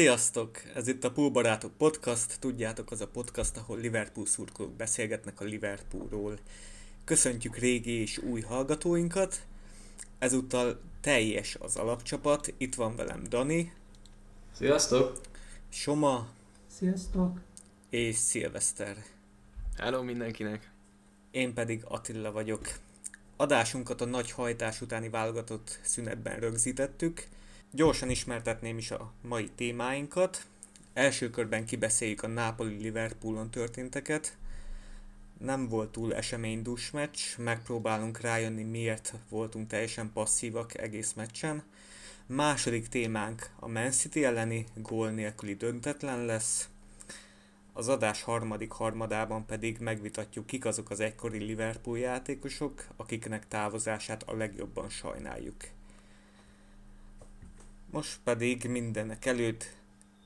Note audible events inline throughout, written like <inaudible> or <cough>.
Sziasztok! Ez itt a Poolbarátok Podcast. Tudjátok, az a podcast, ahol Liverpool szurkolók beszélgetnek a Liverpoolról. Köszöntjük régi és új hallgatóinkat. Ezúttal teljes az alapcsapat. Itt van velem Dani. Sziasztok! Soma. Sziasztok! És Szilveszter. Hello mindenkinek! Én pedig Attila vagyok. Adásunkat a nagy hajtás utáni válogatott szünetben rögzítettük. Gyorsan ismertetném is a mai témáinkat. Első körben kibeszéljük a Napoli-Liverpoolon történteket. Nem volt túl eseménydús meccs, megpróbálunk rájönni miért voltunk teljesen passzívak egész meccsen. Második témánk a Man City elleni gól nélküli döntetlen lesz. Az adás harmadik harmadában pedig megvitatjuk, kik azok az egykori Liverpool játékosok, akiknek távozását a legjobban sajnáljuk. Most pedig mindenek előtt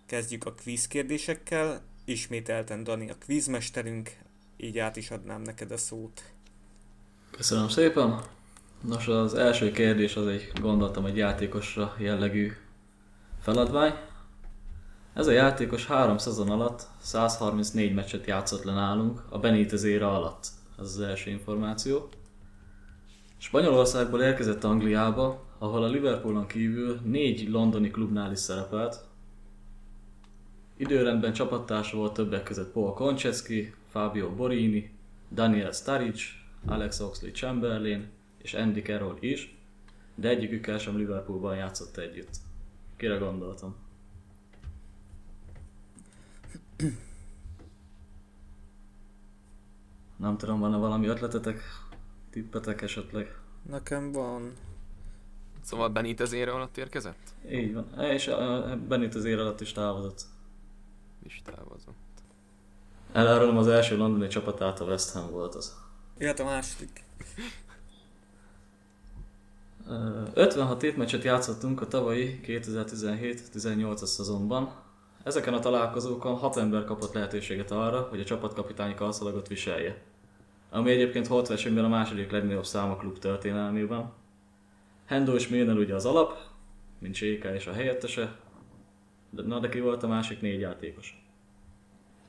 kezdjük a kvíz kérdésekkel. Ismételten Dani a kvízmesterünk, így át is adnám neked a szót. Köszönöm szépen! Nos, az első kérdés az egy, gondoltam, egy játékosra jellegű feladvány. Ez a játékos három szezon alatt 134 meccset játszott le nálunk a Benitez éra alatt. Ez az első információ. Spanyolországból érkezett Angliába, ahol a Liverpoolon kívül négy londoni klubnál is szerepelt. Időrendben csapattársa volt többek között Paul Konchesky, Fabio Borini, Daniel Sturridge, Alex Oxley-Chamberlain és Andy Carroll is, de egyikükkel sem Liverpoolban játszott együtt. Kire gondoltam? Nem tudom, van-e valami ötletetek, tippetek esetleg? Nekem van. Szóval Benitez ére alatt érkezett? Így van. És Benitez ér alatt is távozott. Is távozott. Elárulom az első londoni csapatát, a West Ham volt az. Jöhet a második. Ö, 56 tétmeccset játszottunk a tavalyi 2017-18-as szezonban. Ezeken a találkozókon 6 ember kapott lehetőséget arra, hogy a csapatkapitányi karszalagot viselje. Ami egyébként holt versenyben a második legnagyobb szám a klub történelmében. Hendo és Milner ugye az alap, mint JK és a helyettese, de, na de ki volt a másik négy játékos.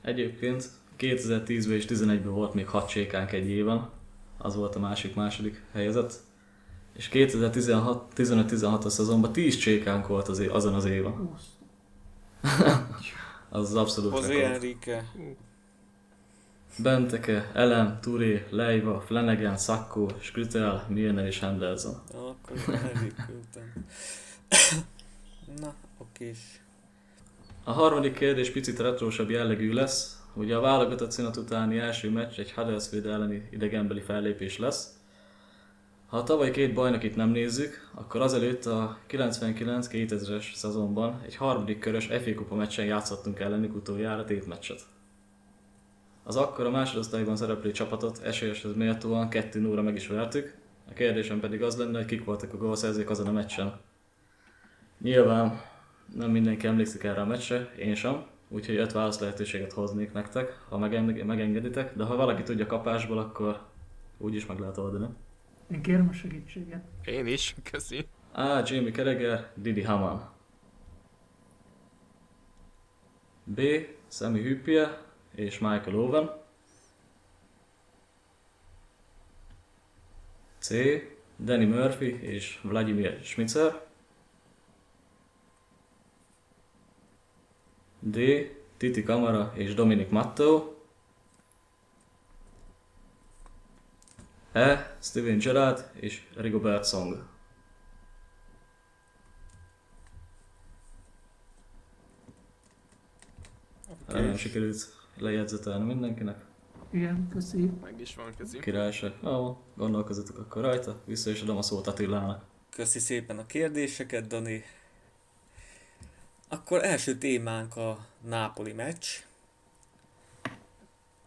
Egyébként 2010-ben és 2011-ben volt még 6 csékánk egy éven, az volt a másik második helyezett. És 2016-15-16-as szezonban 10 csékánk volt az é- azon az éven. az <laughs> az abszolút José rekord. Enrique. Benteke, Ellen, Touré, Leiva, Flanagan, Sacco, Skritel, Milner és Henderson. Ja, akkor küldtem. <coughs> Na, okés. A harmadik kérdés picit retrósabb jellegű lesz. Ugye a válogatott szünet utáni első meccs egy Huddersfield elleni idegenbeli fellépés lesz. Ha a tavaly két bajnokit nem nézzük, akkor azelőtt a 99-2000-es szezonban egy harmadik körös FA Kupa meccsen játszottunk ellenük utoljára tétmeccset. Az akkor a másodosztályban szereplő csapatot esélyeshez méltóan 2 0 meg is vertük, a kérdésem pedig az lenne, hogy kik voltak a gólszerzők azon a meccsen. Nyilván nem mindenki emlékszik erre a meccsre, én sem, úgyhogy öt válasz lehetőséget hoznék nektek, ha megeng- megengeditek, de ha valaki tudja kapásból, akkor úgyis meg lehet oldani. Én kérem a segítséget. Én is, köszi. A. Jamie Carragher, Didi Haman. B. Sammy Hüppie és Michael Owen. C. Danny Murphy és Vladimir Schmitzer. D. Titi Kamara és Dominic Matteo. E. Steven Gerrard és Rigobert Song. Remélem sikerült lejegyzetelni mindenkinek. Igen, köszi. Meg is van, köszi. Királyság. Ó, gondolkozzatok akkor rajta. Vissza is adom a szót Attilának. Köszi szépen a kérdéseket, Dani. Akkor első témánk a Nápoli meccs.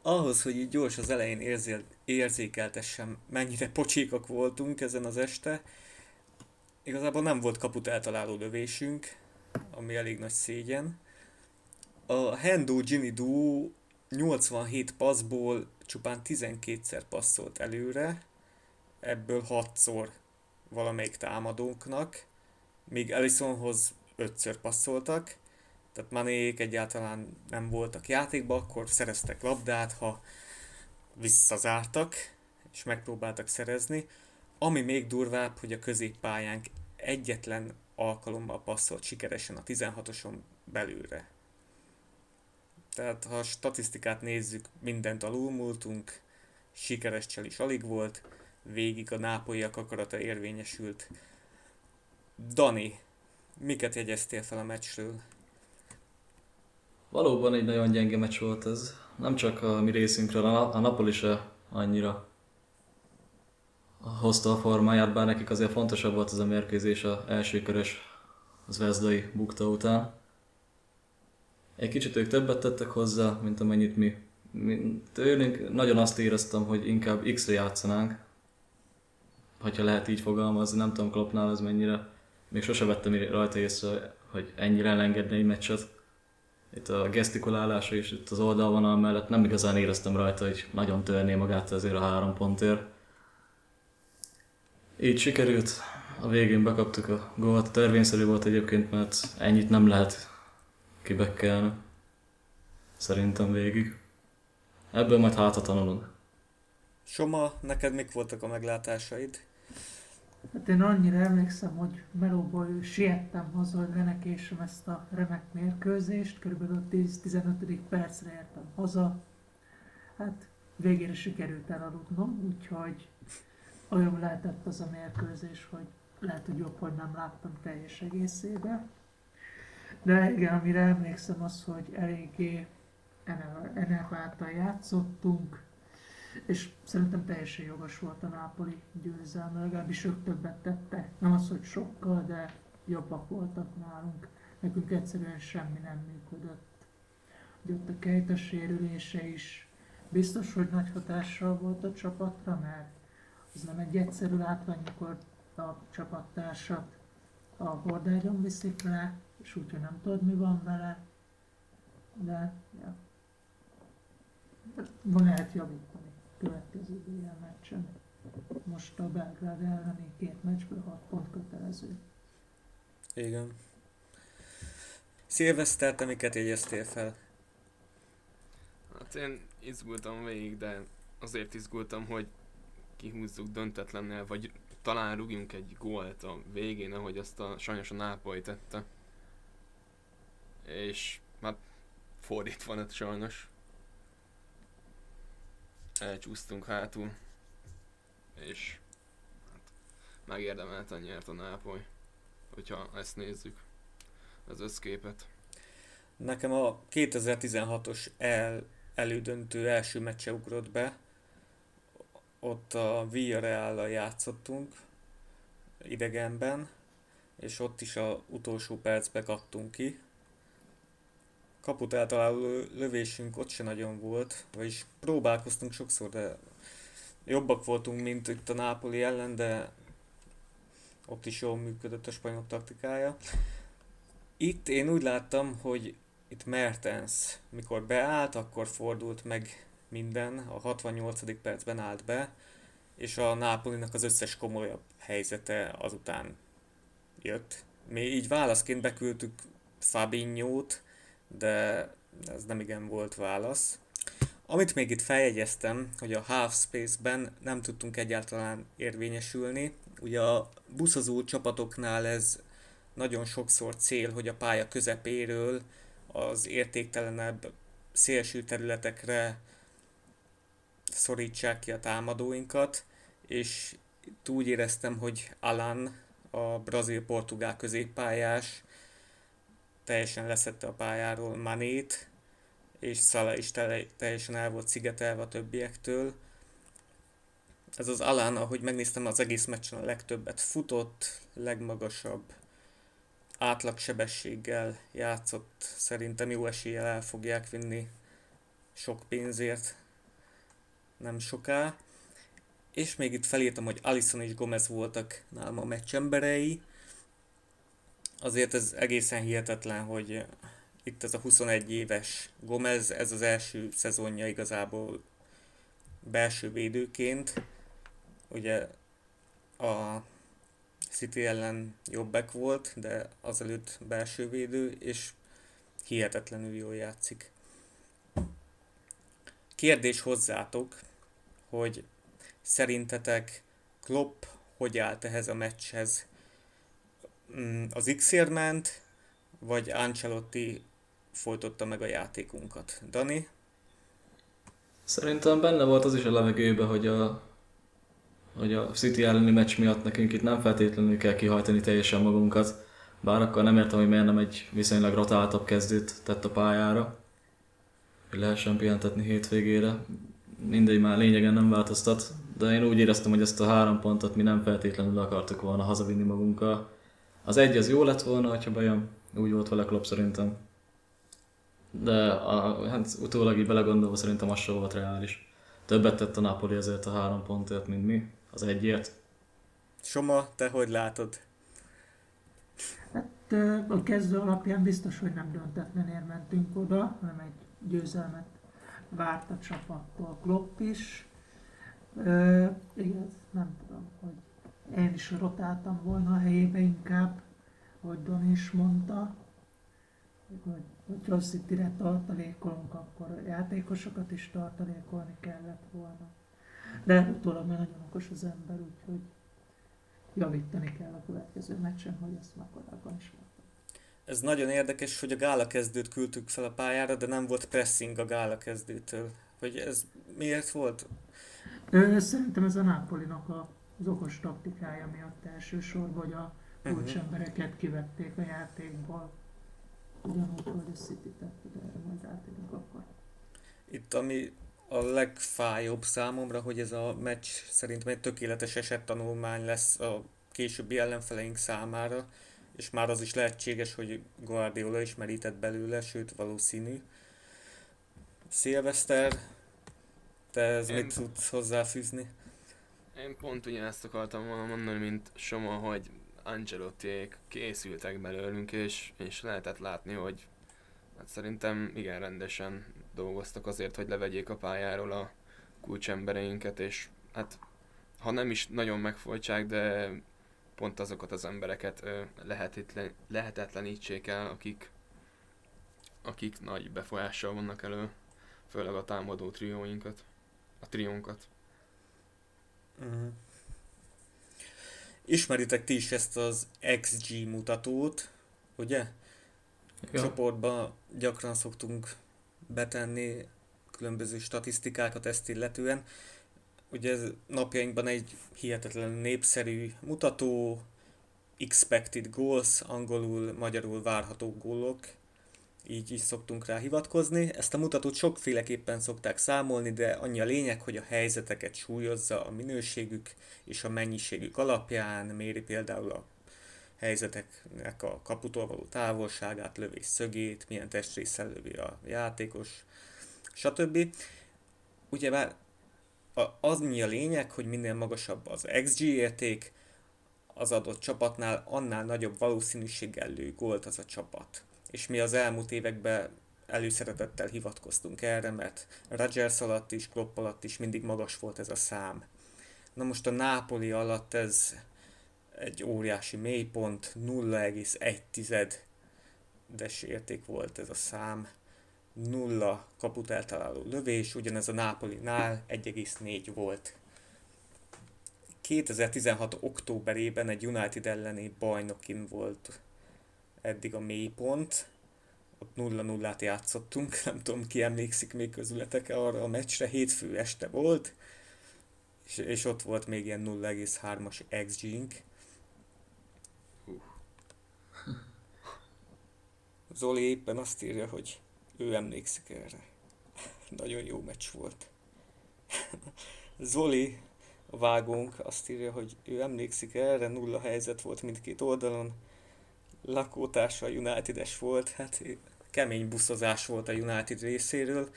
Ahhoz, hogy így gyors az elején érzél, érzékeltessem, mennyire pocsékak voltunk ezen az este, igazából nem volt kaput eltaláló lövésünk, ami elég nagy szégyen. A Hendo Jimmy Duo 87 passzból csupán 12-szer passzolt előre, ebből 6-szor valamelyik támadónknak, míg Ellisonhoz 5-ször passzoltak, Tehát Manék egyáltalán nem voltak játékba, akkor szereztek labdát, ha visszazártak, és megpróbáltak szerezni. Ami még durvább, hogy a középpályánk egyetlen alkalommal passzolt sikeresen a 16-oson belülre. Tehát ha a statisztikát nézzük, mindent alulmúltunk, sikeres csel is alig volt, végig a nápolyiak akarata érvényesült. Dani, miket jegyeztél fel a meccsről? Valóban egy nagyon gyenge meccs volt ez. Nem csak a mi részünkről, a, Napoli se annyira hozta a formáját, bár nekik azért fontosabb volt az a mérkőzés a első körös Zvezdai bukta után. Egy kicsit ők többet tettek hozzá, mint amennyit mi. tőlünk nagyon azt éreztem, hogy inkább X-re játszanánk, hogyha lehet így fogalmazni, nem tudom Kloppnál ez mennyire. Még sose vettem rajta észre, hogy ennyire elengedne egy meccset. Itt a gesztikulálása és itt az oldalvonal mellett nem igazán éreztem rajta, hogy nagyon törné magát azért a három pontért. Így sikerült, a végén bekaptuk a gólt. Törvényszerű volt egyébként, mert ennyit nem lehet kibekkelni. Szerintem végig. Ebből majd hátra tanulunk. Soma, neked mik voltak a meglátásaid? Hát én annyira emlékszem, hogy melóból siettem haza, hogy lenekésem ezt a remek mérkőzést, körülbelül 10-15. percre értem haza. Hát végére sikerült elaludnom, úgyhogy olyan lehetett az a mérkőzés, hogy lehet, hogy jobb, hogy nem láttam teljes egészében. De igen, amire emlékszem az, hogy eléggé enerváltan játszottunk, és szerintem teljesen jogos volt a Nápoli győzelme, legalábbis ők többet tettek. Nem az, hogy sokkal, de jobbak voltak nálunk. Nekünk egyszerűen semmi nem működött. Ugye ott a Kejta sérülése is biztos, hogy nagy hatással volt a csapatra, mert ez nem egy egyszerű látvány, amikor a csapattársat a hordágyon viszik le, és úgyhogy nem tudod mi van vele. De, ja. Van lehet javítani következő BL meccsen. Most a Belgrád elleni két meccsből 6 pont kötelező. Igen. Szilveszter, te miket jegyeztél fel? Hát én izgultam végig, de azért izgultam, hogy kihúzzuk döntetlennél, vagy talán rúgjunk egy gólt a végén, ahogy azt a, sajnos a Nápoly tette. És hát fordítva lett sajnos. Elcsúsztunk hátul. És hát megérdemelten nyert a Nápoly, hogyha ezt nézzük, az összképet. Nekem a 2016-os el, elődöntő első meccse ugrott be, ott a Villarreal-lal játszottunk idegenben, és ott is a utolsó percbe kaptunk ki. Kaput eltaláló lövésünk ott se nagyon volt, vagyis próbálkoztunk sokszor, de jobbak voltunk, mint itt a Nápoli ellen, de ott is jól működött a spanyol taktikája. Itt én úgy láttam, hogy itt Mertens, mikor beállt, akkor fordult meg minden, a 68. percben állt be, és a Nápolinak az összes komolyabb helyzete azután jött. Mi így válaszként beküldtük Fabinho-t, de ez nem igen volt válasz. Amit még itt feljegyeztem, hogy a Half Space-ben nem tudtunk egyáltalán érvényesülni. Ugye a buszozó csapatoknál ez nagyon sokszor cél, hogy a pálya közepéről az értéktelenebb szélső területekre szorítsák ki a támadóinkat, és úgy éreztem, hogy Alan, a brazil-portugál középpályás, teljesen leszette a pályáról Manét, és Szala is teljesen el volt szigetelve a többiektől. Ez az Alan, ahogy megnéztem az egész meccsen a legtöbbet futott, legmagasabb átlagsebességgel játszott, szerintem jó eséllyel el fogják vinni sok pénzért nem soká. És még itt felírtam, hogy Alison és Gomez voltak nálam a meccs emberei. Azért ez egészen hihetetlen, hogy itt ez a 21 éves Gomez, ez az első szezonja igazából belső védőként. Ugye a City ellen jobbek volt, de azelőtt belső védő, és hihetetlenül jól játszik. Kérdés hozzátok, hogy szerintetek Klopp hogy állt ehhez a meccshez? Mm, az x ment, vagy Ancelotti folytotta meg a játékunkat? Dani? Szerintem benne volt az is a levegőbe, hogy a, hogy a City elleni meccs miatt nekünk itt nem feltétlenül kell kihajtani teljesen magunkat. Bár akkor nem értem, hogy miért nem egy viszonylag rotáltabb kezdőt tett a pályára, hogy lehessen pihentetni hétvégére. Mindegy, már lényegen nem változtat, de én úgy éreztem, hogy ezt a három pontot mi nem feltétlenül akartuk volna hazavinni magunkkal. Az egy az jó lett volna, ha bejön, úgy volt vele Klopp szerintem. De a, hát utólag így belegondolva szerintem az sem volt reális. Többet tett a Napoli ezért a három pontért, mint mi, az egyért. Soma, te hogy látod? Hát a kezdő alapján biztos, hogy nem döntetlenért mentünk oda, hanem egy győzelmet várt a csapattól Klopp is. Uh, igaz, nem tudom, hogy én is rotáltam volna a helyébe inkább, hogy Don is mondta, hogy, hogy rossz itt tartalékolunk, akkor játékosokat is tartalékolni kellett volna. De utólag már nagyon okos az ember, úgyhogy javítani kell a következő meccsen, hogy ezt már korábban is mondtam. Ez nagyon érdekes, hogy a gála kezdőt küldtük fel a pályára, de nem volt pressing a gála kezdőtől. Hogy ez miért volt? Ö, szerintem ez a Napolinak a, az okos taktikája miatt elsősorban, hogy a mhm. kulcsembereket kivették a játékból. Ugyanúgy, hogy a City tette, de erre majd átérünk akkor. Itt ami a legfájóbb számomra, hogy ez a meccs szerintem egy tökéletes esettanulmány lesz a későbbi ellenfeleink számára, és már az is lehetséges, hogy Guardiola is merített belőle, sőt valószínű. Szilveszter, te ez Én... mit tudsz hozzáfűzni? Én pont ugyanezt akartam volna mondani, mint Soma, hogy Angelottiék készültek belőlünk, és, és lehetett látni, hogy hát szerintem igen rendesen dolgoztak azért, hogy levegyék a pályáról a kulcsembereinket, és hát ha nem is nagyon megfolytsák, de pont azokat az embereket lehetetlen, lehetetlenítsék el, akik, akik nagy befolyással vannak elő, főleg a támadó trióinkat, a triónkat. Uh-huh. Ismeritek ti is ezt az XG mutatót, ugye? Ja. Csoportban gyakran szoktunk betenni különböző statisztikákat ezt illetően. Ugye ez napjainkban egy hihetetlen népszerű mutató, expected goals, angolul, magyarul várható gólok, így is szoktunk rá hivatkozni. Ezt a mutatót sokféleképpen szokták számolni, de annyi a lényeg, hogy a helyzeteket súlyozza a minőségük és a mennyiségük alapján, méri például a helyzeteknek a kaputól való távolságát, lövés szögét, milyen testrészel lövi a játékos, stb. Ugyebár az mi a lényeg, hogy minél magasabb az XG érték, az adott csapatnál annál nagyobb valószínűséggel lő gólt az a csapat. És mi az elmúlt években előszeretettel hivatkoztunk erre, mert Rodgers alatt is, Klopp alatt is mindig magas volt ez a szám. Na most a Nápoli alatt ez egy óriási mélypont, 0,1 des érték volt ez a szám, nulla kaput eltaláló lövés, ugyanez a Nápolinál 1,4 volt. 2016. októberében egy United elleni bajnokin volt eddig a mélypont, ott 0-0-át játszottunk, <laughs> nem tudom ki emlékszik még közületek arra a meccsre, hétfő este volt, és, és ott volt még ilyen 0,3-as XG-nk. Zoli éppen azt írja, hogy ő emlékszik erre. <laughs> Nagyon jó meccs volt. <laughs> Zoli, a vágónk azt írja, hogy ő emlékszik erre, nulla helyzet volt mindkét oldalon. Lakótársa a United-es volt, hát kemény buszozás volt a United részéről.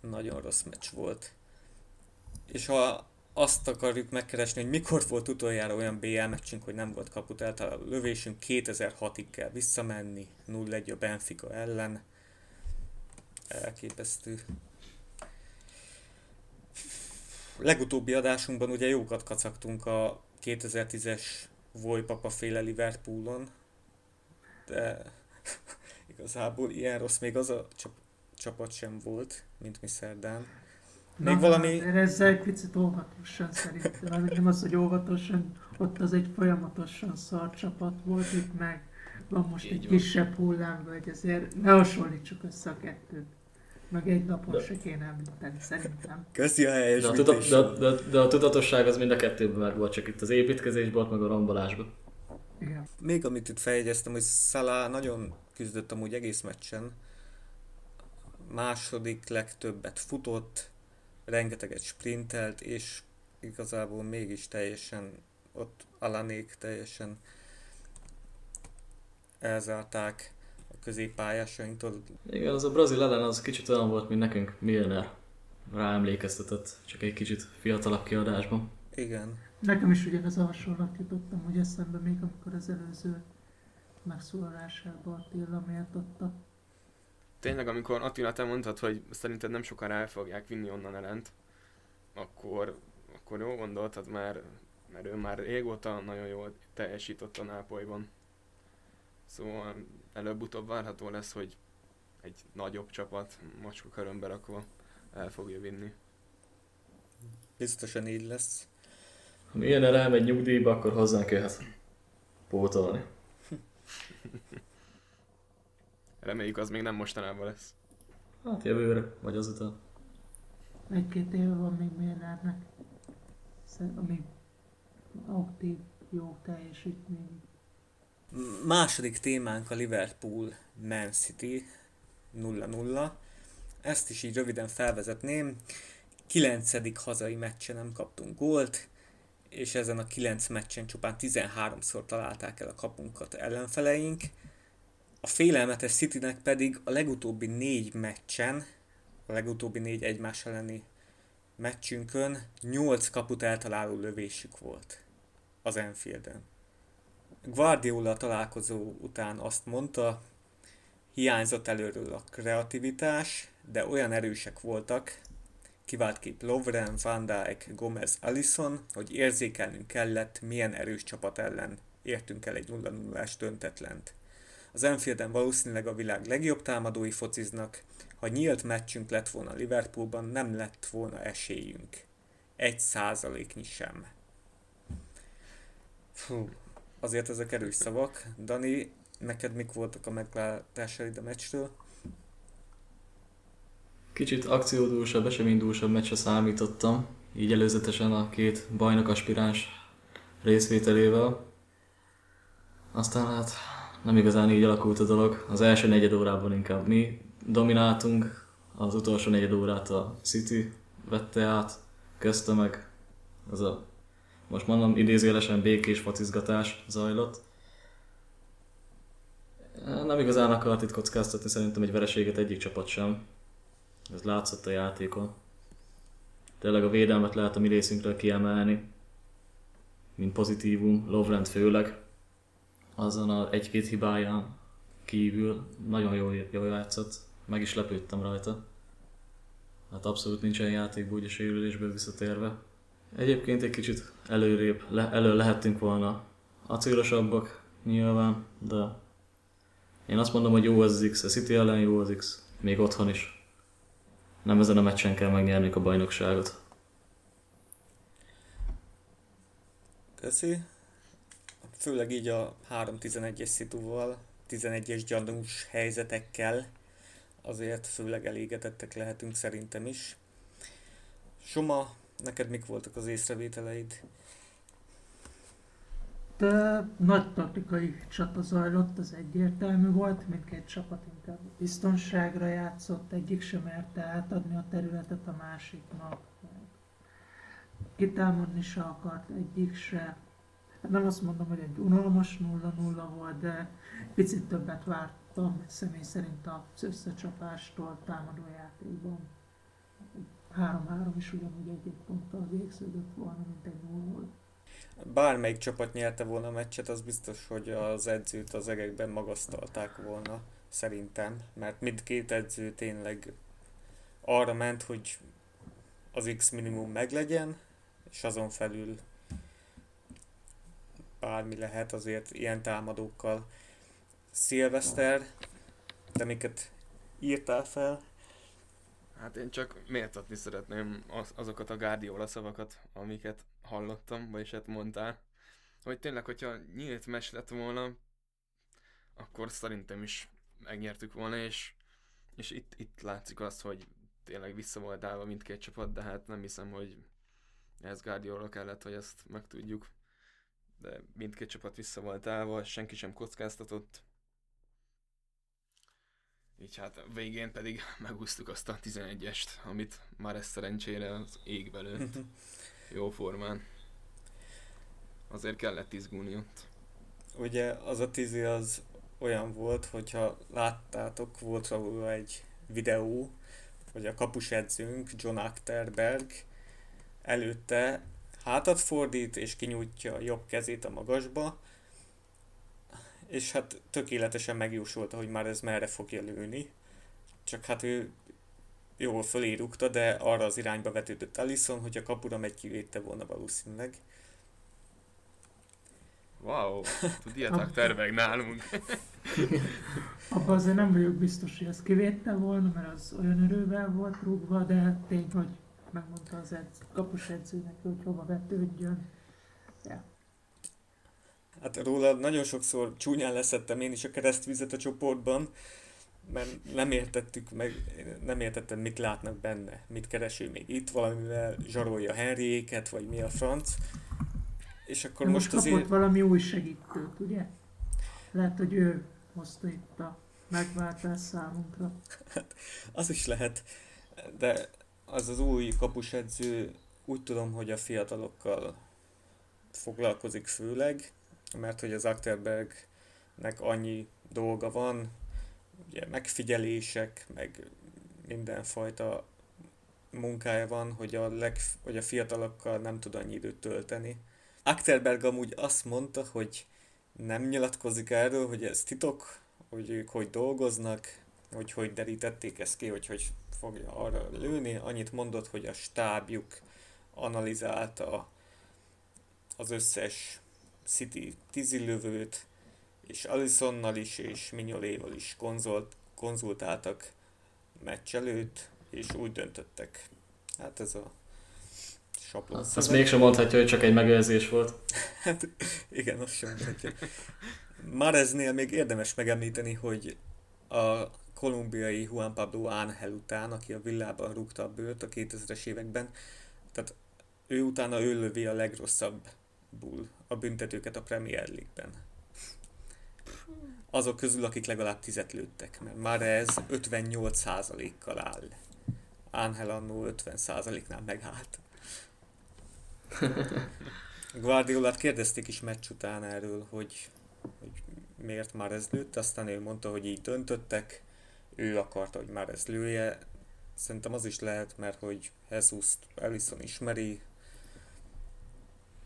Nagyon rossz meccs volt. És ha azt akarjuk megkeresni, hogy mikor volt utoljára olyan BL meccsünk, hogy nem volt kaput eltaláló lövésünk, 2006-ig kell visszamenni, 0-1 a Benfica ellen. Elképesztő. Legutóbbi adásunkban ugye jókat kacagtunk a 2010-es Vojpapa féle Liverpoolon, de <laughs> Igazából ilyen rossz még az a csap- csapat sem volt, mint mi szerdán. Na, Még valami- de Ezzel egy picit óvatosan szerintem. Nem az, hogy óvatosan, ott az egy folyamatosan szar csapat volt, itt meg van most Így egy van. kisebb hullámvölgy, ezért ne hasonlítsuk össze a kettőt. Meg egy napon De- se kéne említeni, szerintem. Köszi a De a, tudat, de, de, de a tudatosság az mind a kettőben meg volt, csak itt az építkezésben volt, meg a rombolásban. Igen. Még amit itt feljegyeztem, hogy Salah nagyon küzdött amúgy egész meccsen. Második legtöbbet futott, rengeteget sprintelt, és igazából mégis teljesen ott Alanék teljesen elzárták középpályásainktól. Igen, az a brazil ellen az kicsit olyan volt, mint nekünk Milner. Ráemlékeztetett, csak egy kicsit fiatalabb kiadásban. Igen. Nekem is ugyanez a hasonlat jutottam, hogy eszembe még amikor az előző megszólalásában Attila méltotta. Tényleg, amikor Attila, te mondtad, hogy szerinted nem sokára el fogják vinni onnan ellent, akkor, akkor jó gondoltad, mert, mert ő már régóta nagyon jól teljesített a Nápolyban. Szóval előbb-utóbb várható lesz, hogy egy nagyobb csapat macska körömbe rakva el fogja vinni. Biztosan így lesz. Ha Milner elmegy nyugdíjba, akkor hozzánk jöhet pótolni. Reméljük az még nem mostanában lesz. Hát jövőre, vagy azután. Egy-két éve van még Milnernek, Szer- ami aktív, jó teljesítmény. Második témánk a Liverpool Man City 0-0. Ezt is így röviden felvezetném. Kilencedik hazai meccsen nem kaptunk gólt, és ezen a kilenc meccsen csupán 13-szor találták el a kapunkat ellenfeleink. A félelmetes Citynek pedig a legutóbbi négy meccsen, a legutóbbi négy egymás elleni meccsünkön 8 kaput eltaláló lövésük volt az Enfielden. Guardiola találkozó után azt mondta, hiányzott előről a kreativitás, de olyan erősek voltak, kiváltképp Lovren, Van Dijk, Gomez, Alisson, hogy érzékelnünk kellett, milyen erős csapat ellen értünk el egy 0 0 döntetlent. Az Enfielden valószínűleg a világ legjobb támadói fociznak, ha nyílt meccsünk lett volna Liverpoolban, nem lett volna esélyünk. Egy százaléknyi sem. Fú, azért ezek erős szavak. Dani, neked mik voltak a meglátásaid a meccsről? Kicsit akciódúsabb, eseménydúsabb meccsre számítottam, így előzetesen a két bajnok aspiráns részvételével. Aztán hát nem igazán így alakult a dolog. Az első negyed órában inkább mi domináltunk, az utolsó negyed órát a City vette át, közte meg az a, most mondom, idézélesen békés focizgatás zajlott. Nem igazán akart itt kockáztatni szerintem egy vereséget egyik csapat sem. Ez látszott a játékon. Tényleg a védelmet lehet a mi részünkről kiemelni, mint pozitívum, Lovrend főleg. Azon a egy-két hibáján kívül nagyon jól, jól játszott, meg is lepődtem rajta. Hát abszolút nincsen játékból, úgy a sérülésből visszatérve. Egyébként egy kicsit előrébb, le, elő lehettünk volna acélosabbak nyilván, de én azt mondom, hogy jó az X, a City ellen jó az X, még otthon is. Nem ezen a meccsen kell megnyerni a bajnokságot. Köszi. Főleg így a 3-11-es szituval, 11-es gyanús helyzetekkel azért főleg elégedettek lehetünk szerintem is. Soma, neked mik voltak az észrevételeid? De nagy taktikai csata zajlott, az egyértelmű volt, mindkét csapat inkább biztonságra játszott, egyik sem merte átadni a területet a másiknak. Kitámadni se akart egyik se. Hát Nem azt mondom, hogy egy unalmas 0-0 volt, de picit többet vártam személy szerint az összecsapástól támadójátékban. 3-3 is ugyanúgy egy-egy ponttal végződött volna, mint egy 0 Bármelyik csapat nyerte volna a meccset, az biztos, hogy az edzőt az egekben magasztalták volna, szerintem. Mert mindkét edző tényleg arra ment, hogy az X minimum meglegyen, és azon felül bármi lehet azért ilyen támadókkal. Szilveszter, te miket írtál fel? Hát én csak méltatni szeretném az, azokat a Guardiola szavakat, amiket hallottam, vagyis hát mondtál. Hogy tényleg, hogyha nyílt mes lett volna, akkor szerintem is megnyertük volna, és, és itt, itt látszik az, hogy tényleg vissza volt állva mindkét csapat, de hát nem hiszem, hogy ez Guardiola kellett, hogy ezt megtudjuk. De mindkét csapat vissza volt állva, senki sem kockáztatott. Így hát a végén pedig <laughs> megúsztuk azt a 11-est, amit már ez szerencsére az égbe lőtt. <laughs> Jó formán. Azért kellett izgulni ott. Ugye az a tízi az olyan volt, hogyha láttátok, volt róla egy videó, hogy a kapus edzőnk, John Achterberg, előtte hátat fordít és kinyújtja a jobb kezét a magasba, és hát tökéletesen megjósolta, hogy már ez merre fogja lőni. Csak hát ő jól fölé rúgta, de arra az irányba vetődött Allison, hogy a kapura megy kivédte volna valószínűleg. Wow, tud ilyet terveg nálunk. Abban azért nem vagyok biztos, hogy ez kivétte volna, mert az olyan erővel volt rúgva, de tény, hogy megmondta az edz, kapus edzőnek, hogy hova vetődjön. Hát róla nagyon sokszor csúnyán leszettem én is a keresztvizet a csoportban, mert nem értettük meg, nem értettem, mit látnak benne, mit kereső még itt, valamivel zsarolja Henryéket, vagy mi a franc. És akkor most, most azért... kapott valami új segítőt, ugye? Lehet, hogy ő hozta itt a megváltás számunkra. Az is lehet, de az az új kapusedző úgy tudom, hogy a fiatalokkal foglalkozik főleg, mert hogy az Akterbergnek annyi dolga van, ugye megfigyelések, meg mindenfajta munkája van, hogy a, leg, hogy a fiatalokkal nem tud annyi időt tölteni. Akterberg amúgy azt mondta, hogy nem nyilatkozik erről, hogy ez titok, hogy ők hogy dolgoznak, hogy hogy derítették ezt ki, hogy hogy fogja arra lőni. Annyit mondott, hogy a stábjuk analizálta az összes City tízilövőt, és Alisonnal is, és Mignoléval is konzolt, konzultáltak meccs előtt, és úgy döntöttek. Hát ez a sablon. Azt, azt mégsem mondhatja, hogy csak egy megőrzés volt. <laughs> Hát igen, azt sem mondhatja. Mareznél még érdemes megemlíteni, hogy a kolumbiai Juan Pablo Ángel után, aki a villában rúgta a bőrt a 2000-es években, tehát ő utána ő lövi a legrosszabb bull a büntetőket a Premier League-ben. Azok közül, akik legalább tizet lőttek, mert már ez 58%-kal áll. Ángel annó 50%-nál megállt. <laughs> Guardiolát kérdezték is meccs után erről, hogy, hogy miért már ez lőtt, aztán ő mondta, hogy így döntöttek, ő akarta, hogy már ez lője. Szerintem az is lehet, mert hogy jesus Ellison ismeri.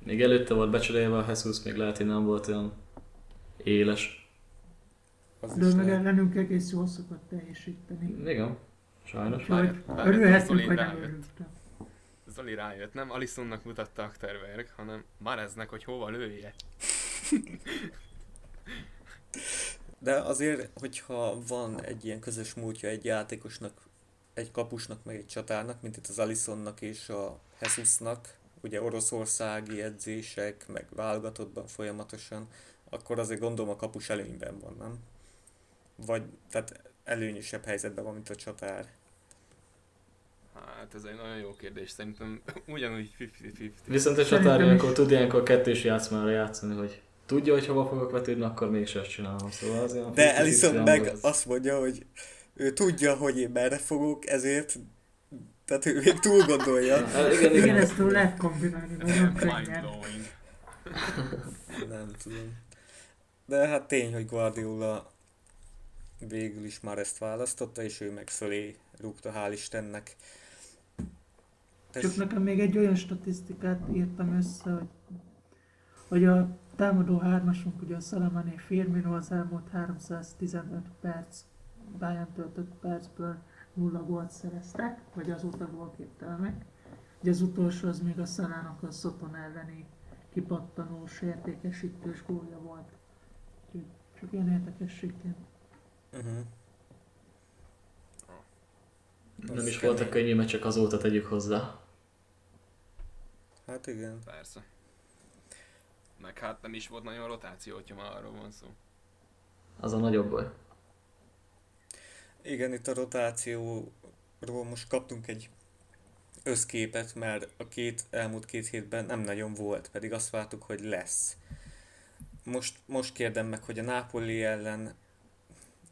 Még előtte volt becserélve a Jesus, még lehet, hogy nem volt olyan éles. Az De meg ellenünk egész jól szokott teljesíteni. Igen, sajnos. Örülhetünk, hogy nem örültem. Zoli rájött, nem Alisonnak mutatta Akterberg, hanem Mareznek, hogy hova lője. <laughs> De azért, hogyha van egy ilyen közös múltja egy játékosnak, egy kapusnak, meg egy csatárnak, mint itt az Alisonnak és a Jesusnak, ugye oroszországi edzések, meg válogatottban folyamatosan, akkor azért gondolom a kapus előnyben van, nem? Vagy, tehát előnyösebb helyzetben van, mint a csatár. Hát ez egy nagyon jó kérdés, szerintem <laughs> ugyanúgy 50-50. Viszont a csatár ilyenkor tud ilyenkor kettős játszmára játszani, hogy tudja, hogy hova fogok vetődni, akkor mégse ezt csinálom. Szóval az ilyen De 50-50 Ellison nem meg volt. azt mondja, hogy ő tudja, hogy én merre fogok, ezért tehát ő még túl gondolja. <laughs> Hát igen, Igen, igen. ezt túl lehet kombinálni nagyon könnyen. Nem tudom. De hát tény, hogy Guardiola végül is már ezt választotta, és ő meg fölé rúgta, hál' Istennek. Csak Tess, nekem még egy olyan statisztikát írtam össze, hogy, hogy a támadó hármasunk, ugye a Salamané Firmino az elmúlt 315 perc pályán töltött percből nulla gólt szereztek, vagy azóta gólképtelenek. Ugye az utolsó az még a Szalának a Szoton elleni kipattanós, értékesítős gólja volt. Úgyhogy csak ilyen érdekességként. uh-huh. Nem Az is kemény. voltak könnyű meccsek azóta tegyük hozzá. Hát igen. Persze. Meg hát nem is volt nagyon rotáció, hogyha már arról van szó. Az a nagyobb baj. Igen, itt a rotációról most kaptunk egy összképet, mert a két elmúlt két hétben nem nagyon volt, pedig azt vártuk, hogy lesz. Most, most kérdem meg, hogy a Napoli ellen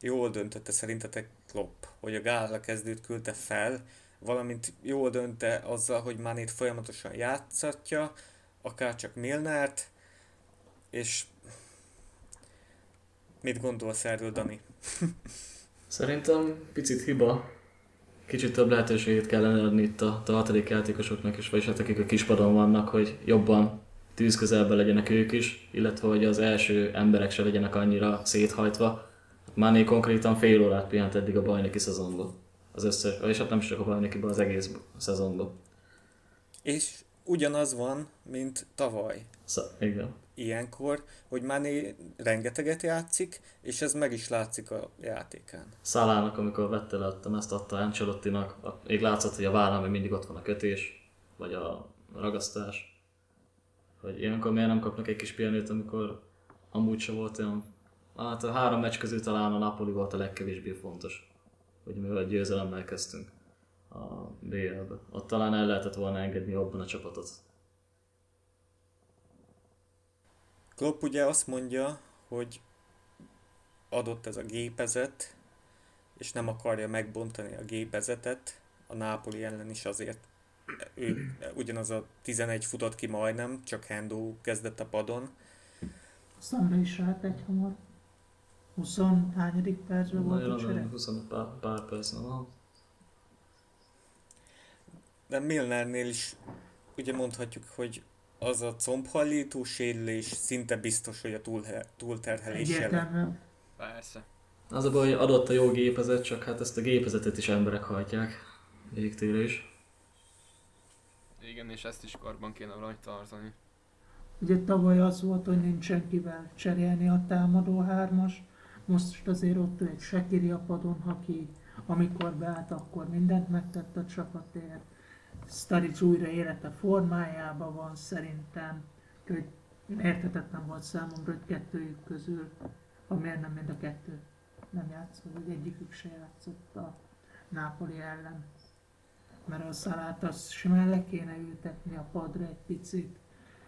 jól döntötte szerintetek Klopp, hogy a Gála kezdőt küldte fel, valamint jól dönte azzal, hogy Manét folyamatosan játszatja, akár csak Milnert, és mit gondolsz erről, Dani? <laughs> Szerintem picit hiba. Kicsit több lehetőséget kellene adni itt a, hatodik játékosoknak is, vagyis hát akik a kispadon vannak, hogy jobban tűzközelben legyenek ők is, illetve hogy az első emberek se legyenek annyira széthajtva. Mané konkrétan fél órát pihent eddig a bajnoki szezonban. Az összes, és hát nem csak a bajnokiban, az egész szezonban. És ugyanaz van, mint tavaly. Szóval, igen. Ilyenkor, hogy Mané rengeteget játszik, és ez meg is látszik a játékán. Szalának, amikor vette le a ezt adta Ancelottinak, a- még látszott, hogy a vállán még mindig ott van a kötés, vagy a ragasztás. Hogy ilyenkor miért nem kapnak egy kis pihenőt, amikor amúgy se volt olyan... Hát a három meccs közül talán a Napoli volt a legkevésbé fontos, hogy mivel győzelemmel kezdtünk a BL-be. Ott talán el lehetett volna engedni jobban a csapatot. Klopp ugye azt mondja, hogy adott ez a gépezet, és nem akarja megbontani a gépezetet, a Nápoli ellen is azért ő ugyanaz a 11 futott ki majdnem, csak Hendo kezdett a padon. Aztán be is állt egy hamar. 20 hányadik percben volt a csere? nagyon 25 pár, pár perc, De Milnernél is ugye mondhatjuk, hogy az a combhajlító sérülés szinte biztos, hogy a túl, túlterhelés. Egyértelműen. Persze. Az a baj, hogy adott a jó gépezet, csak hát ezt a gépezetet is emberek hajtják. Végtérés. Igen, és ezt is karban kéne valahogy tartani. Ugye tavaly az volt, hogy nincsen kivel cserélni a támadó hármas. Most azért ott egy Sekiri a padon, aki amikor beállt, akkor mindent megtett a csapatért. Staric újra élete formájában van szerintem. Hogy értetetlen volt számomra, hogy kettőjük közül, ha miért nem mind a kettő nem játszott, hogy egyikük se játszott a Nápoli ellen. Mert a szalát azt simán le kéne ültetni a padra egy picit.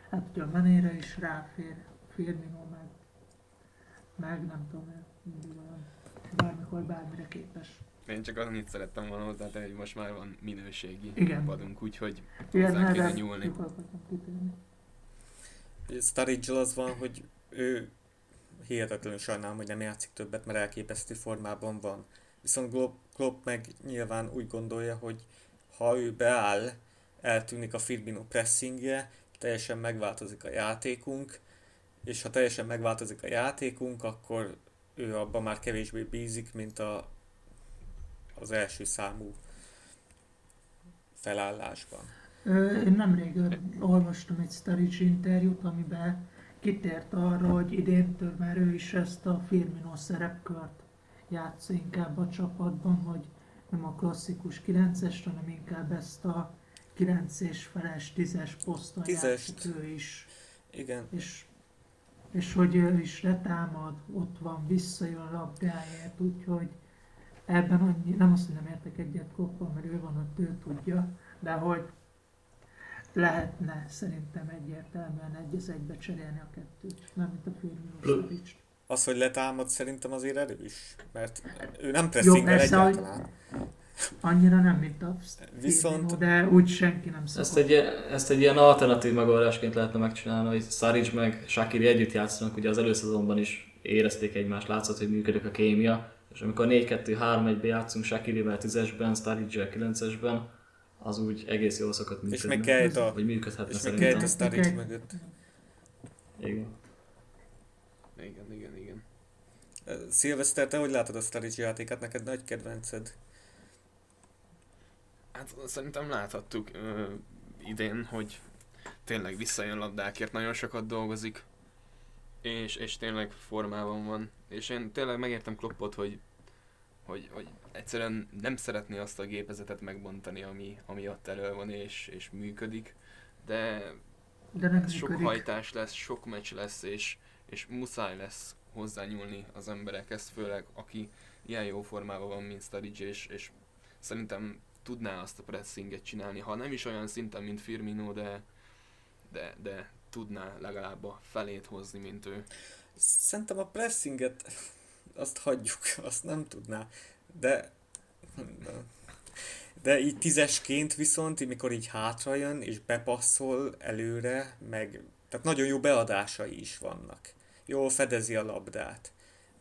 Hát ugye a Manére is ráfér, Firmino meg, meg nem tudom, mindig olyan bármikor bármire képes. Én csak annyit szerettem volna hozzátenni, hogy most már van minőségi Igen. padunk, úgyhogy Igen, hozzá kéne erre nyúlni. sturridge az van, hogy ő hihetetlenül sajnálom, hogy nem játszik többet, mert elképesztő formában van. Viszont Klopp, Klopp meg nyilván úgy gondolja, hogy ha ő beáll, eltűnik a Firmino pressingje, teljesen megváltozik a játékunk, és ha teljesen megváltozik a játékunk, akkor ő abban már kevésbé bízik, mint a, az első számú felállásban. Én nemrég olvastam egy Staric interjút, amiben kitért arra, hogy idéntől már ő is ezt a Firmino szerepkört játsza inkább a csapatban, hogy nem a klasszikus 9-est, hanem inkább ezt a 9 és feles 10-es poszton játszik ő is. Igen, És, és hogy ő is letámad, ott van, visszajön labdáért, úgyhogy ebben annyi, nem azt, hogy nem értek egyet Kloppal, mert ő van ott, ő tudja, de hogy lehetne szerintem egyértelműen egy az egybe cserélni a kettőt, nem mint a Firmino az, hogy letámad szerintem azért erős, mert ő nem pressingel persze, hogy- egyáltalán. Annyira nem, mint a Viszont- Firmino, de úgy senki nem szokott. Ezt egy, ilyen- ezt egy ilyen alternatív megoldásként lehetne megcsinálni, hogy Saric meg Shakiri együtt játszanak, ugye az előszezonban is érezték egymást, látszott, hogy működik a kémia, és amikor 4-2-3-1-be játszunk Shakirivel 10-esben, Sturridge-el 9-esben, az úgy egész jól szokott működni. És meg Kejt a, Vagy működhetne és szerintem. Kejt a Sturridge Meg- mögött. Igen. Igen, igen, igen. Szilveszter, te hogy látod a Sturridge játékát? Neked nagy kedvenced? Hát szerintem láthattuk ö, idén, hogy tényleg visszajön labdákért, nagyon sokat dolgozik, és, és tényleg formában van. És én tényleg megértem Kloppot, hogy, hogy, hogy egyszerűen nem szeretné azt a gépezetet megbontani, ami, ami ott elő van és, és működik, de, De nem sok működik. hajtás lesz, sok meccs lesz, és, és muszáj lesz hozzányúlni az emberekhez, főleg aki ilyen jó formában van, mint Sturridge, és, és szerintem tudná azt a pressinget csinálni, ha nem is olyan szinten, mint Firmino, de, de, de tudná legalább a felét hozni, mint ő. Szerintem a pressinget azt hagyjuk, azt nem tudná. De de így tízesként viszont, mikor így hátra jön és bepasszol előre, meg tehát nagyon jó beadásai is vannak. Jól fedezi a labdát.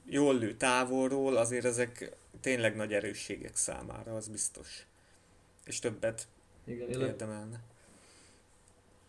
Jól lő távolról, azért ezek tényleg nagy erősségek számára, az biztos. És többet Igen, érdemelne.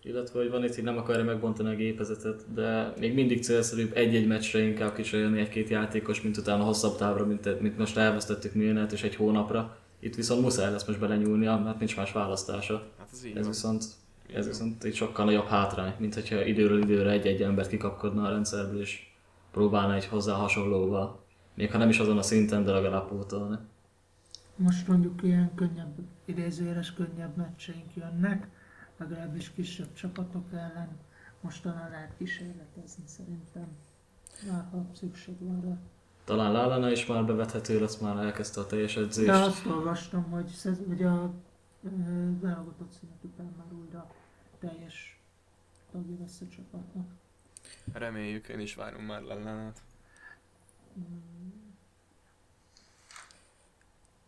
Illetve hogy van itt, hogy nem akarja megbontani a gépezetet, de még mindig célszerűbb egy-egy meccsre inkább kisajönni egy-két játékos, mint utána hosszabb távra, mint, mint most elvesztettük Milnert és egy hónapra. Itt viszont muszáj lesz most belenyúlnia, mert nincs más választása. Hát ez így Ez van. viszont, Így ez van. viszont egy sokkal nagyobb hátrány, mint hogyha időről időre egy-egy embert kikapkodna a rendszerből, és próbálna egy hozzá hasonlóval, még ha nem is azon a szinten, de legalább pótolni. Most mondjuk ilyen könnyebb, idézőjeles könnyebb meccseink jönnek, legalábbis kisebb csapatok ellen. Mostanában lehet kísérletezni szerintem, már ha szükség van rá. Talán Lálana is már bevethető lesz, már elkezdte a teljes edzést. De azt olvastam, hogy, szez- hogy a válogatott szünet után már újra teljes tagja lesz a csapatnak. Reméljük, én is várom már Lellanát. Mm,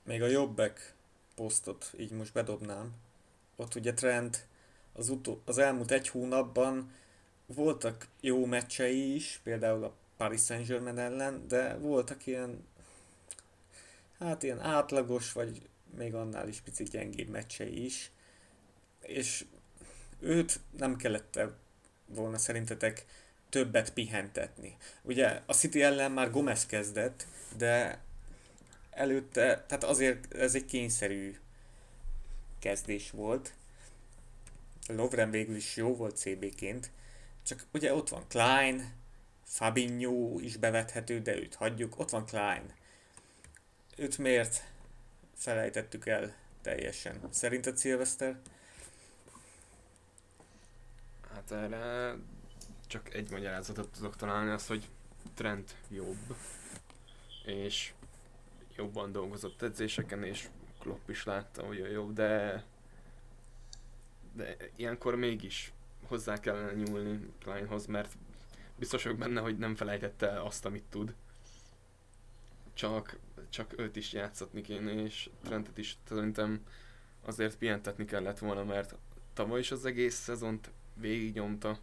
Még a jobbek posztot így most bedobnám. Ott ugye Trent az, utó, az elmúlt egy hónapban voltak jó meccsei is, például a Paris Saint-Germain ellen, de voltak ilyen, hát ilyen átlagos, vagy még annál is picit gyengébb meccsei is. És őt nem kellett volna szerintetek többet pihentetni. Ugye a City ellen már Gomez kezdett, de előtte, tehát azért ez egy kényszerű kezdés volt. Lovren végül is jó volt CB-ként, csak ugye ott van Klein, Fabinho is bevethető, de őt hagyjuk, ott van Klein. Őt miért felejtettük el teljesen? Szerinted Szilveszter? Hát erre csak egy magyarázatot tudok találni, az, hogy Trent jobb, és jobban dolgozott edzéseken, és Klopp is látta, hogy jobb, de de ilyenkor mégis hozzá kellene nyúlni Kleinhoz, mert biztos vagyok benne, hogy nem felejtette el azt, amit tud. Csak, csak őt is játszatni kéne, és Trentet is szerintem azért pihentetni kellett volna, mert tavaly is az egész szezont végignyomta,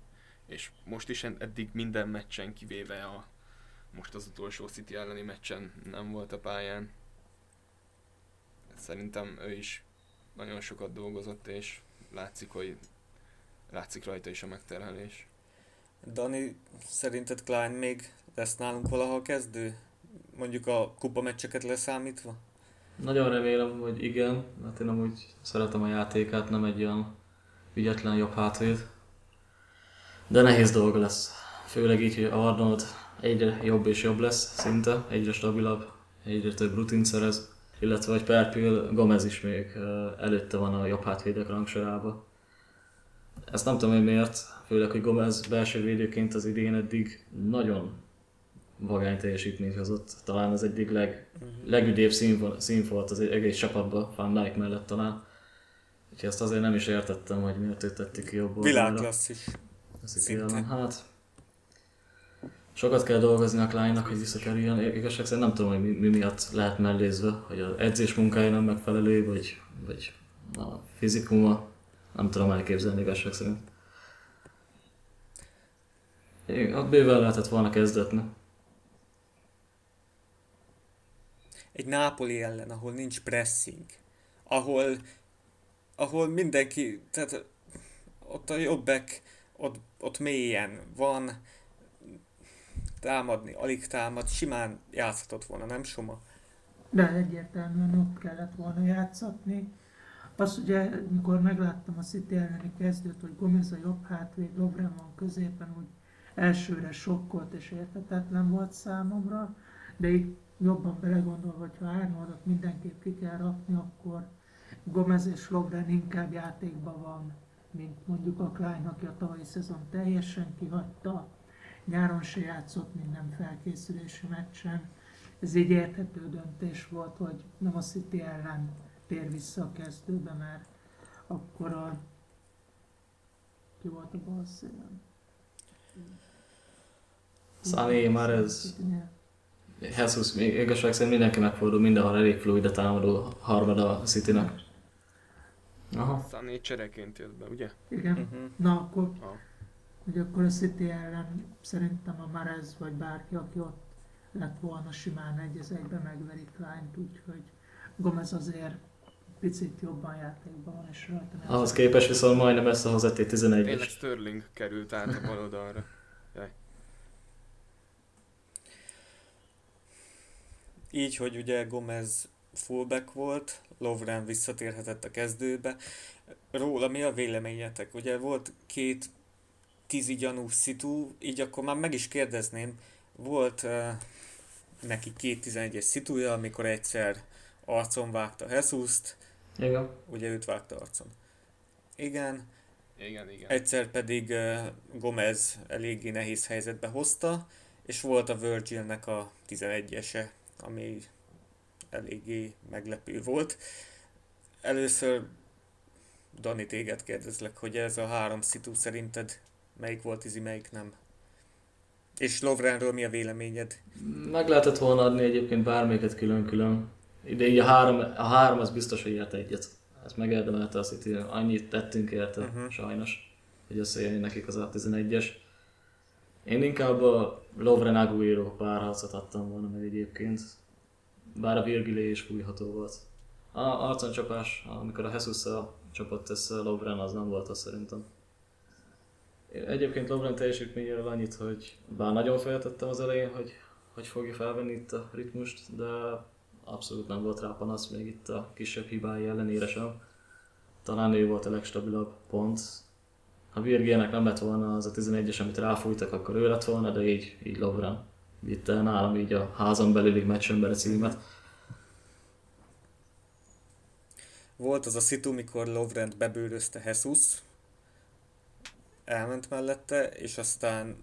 és most is ed- eddig minden meccsen kivéve a most az utolsó City elleni meccsen nem volt a pályán. Szerintem ő is nagyon sokat dolgozott, és látszik, hogy látszik rajta is a megterhelés. Dani, szerinted Klein még lesz nálunk valaha kezdő? Mondjuk a kupa meccseket leszámítva? Nagyon remélem, hogy igen, mert én amúgy szeretem a játékát, nem egy olyan ügyetlen jobb hátvéd. De nehéz dolga lesz. Főleg így, hogy Arnold egyre jobb és jobb lesz szinte, egyre stabilabb, egyre több rutint szerez. Illetve, hogy Perpil Gomez is még előtte van a jobb hátvédek rangsorába. Ezt nem tudom, hogy miért, főleg, hogy Gomez belső védőként az idén eddig nagyon vagány teljesítményt hozott. Talán az egyik leg, legüdébb szín, szín volt az egész csapatban, Van Dijk mellett talán. Úgyhogy ezt azért nem is értettem, hogy miért őt tették ki jobb oldalra. Világklasszis. Hát, sokat kell dolgozni a Kleinnak, hogy visszakerüljön. Igazság szerint nem tudom, hogy mi, mi miatt lehet mellézve, hogy az edzés munkája nem megfelelő, vagy, vagy a fizikuma. Nem tudom elképzelni igazság szerint. Igen, ott bőven lehetett volna kezdetni. Egy Nápoli ellen, ahol nincs pressing, ahol, ahol mindenki, tehát ott a jobbek, ott, ott mélyen van, támadni, alig támad, simán játszhatott volna, nem Soma? De egyértelműen ott kellett volna játszatni. Az ugye, mikor megláttam a City elleni kezdőt, hogy Gomez a jobb hátvéd, Lovren van középen, úgy elsőre sokkolt és értetetlen volt számomra, de így jobban belegondolva, hogyha Arnoldot mindenképp ki kell rakni, akkor Gomez és Lovren inkább játékban van, mint mondjuk a Klein, aki a tavalyi szezon teljesen kihagyta, nyáron se játszott minden felkészülési meccsen. Ez így érthető döntés volt, hogy nem a City ellen tér vissza a kezdőbe, mert akkor a... Ki volt a bal szélen? Sané, Mahrez, Jesus, még igazság szerint mindenki megfordul, mindenhol elég fluid a támadó harmada a Citynek. Aha. Sané csereként jött be, ugye? Igen. Uh-huh. Na akkor, Ah. Hogy akkor a City ellen szerintem a Marez vagy bárki, aki ott lett volna simán egy az egybe megveri Kleint, úgyhogy Gomez azért picit jobban játékban van, és rajta nem Ahhoz képest viszont majdnem ezt a hozzátét Tényleg 11-es. Sterling került át a bal oldalra. Így, hogy ugye Gomez fullback volt, Lovren visszatérhetett a kezdőbe. Róla mi a véleményetek? Ugye volt két tízi gyanús szitu, így akkor már meg is kérdezném, volt uh, neki két 11-es szituja, amikor egyszer arcon vágta Jesus-t, Igen. ugye őt vágta arcon. Igen, Igen, igen. egyszer pedig uh, Gomez eléggé nehéz helyzetbe hozta, és volt a Virgilnek a 11-ese, ami eléggé meglepő volt. Először Dani, téged kérdezlek, hogy ez a három szitu szerinted melyik volt izi, melyik nem? És Lovrenről mi a véleményed? Meg lehetett volna adni egyébként bármelyiket külön-külön. De így a három, a három az biztos, hogy ért egyet. Ez megérdemelte a City, annyit tettünk érte, uh-huh. sajnos, hogy összejönni nekik az a 11-es. Én inkább a Lovren Aguero párharcot adtam volna meg egyébként. Bár a Virgilé is fújható volt. A arcon csapás, amikor a jesus csapott össze Lovren, az nem volt az szerintem. Én Egyébként Lovren teljesítményéről annyit, hogy bár nagyon feltettem az elején, hogy hogy fogja felvenni itt a ritmust, de abszolút nem volt rá panasz, még itt a kisebb hibái ellenére sem. Talán ő volt a legstabilabb pont. Ha Virgének nem lett volna az a 11-es, amit ráfújtak, akkor ő lett volna, de így, így Lovren vitte nálam így a házon belüli meccsember címet. Volt az a szitu, mikor Lovrent bebőrözte Jesus, elment mellette, és aztán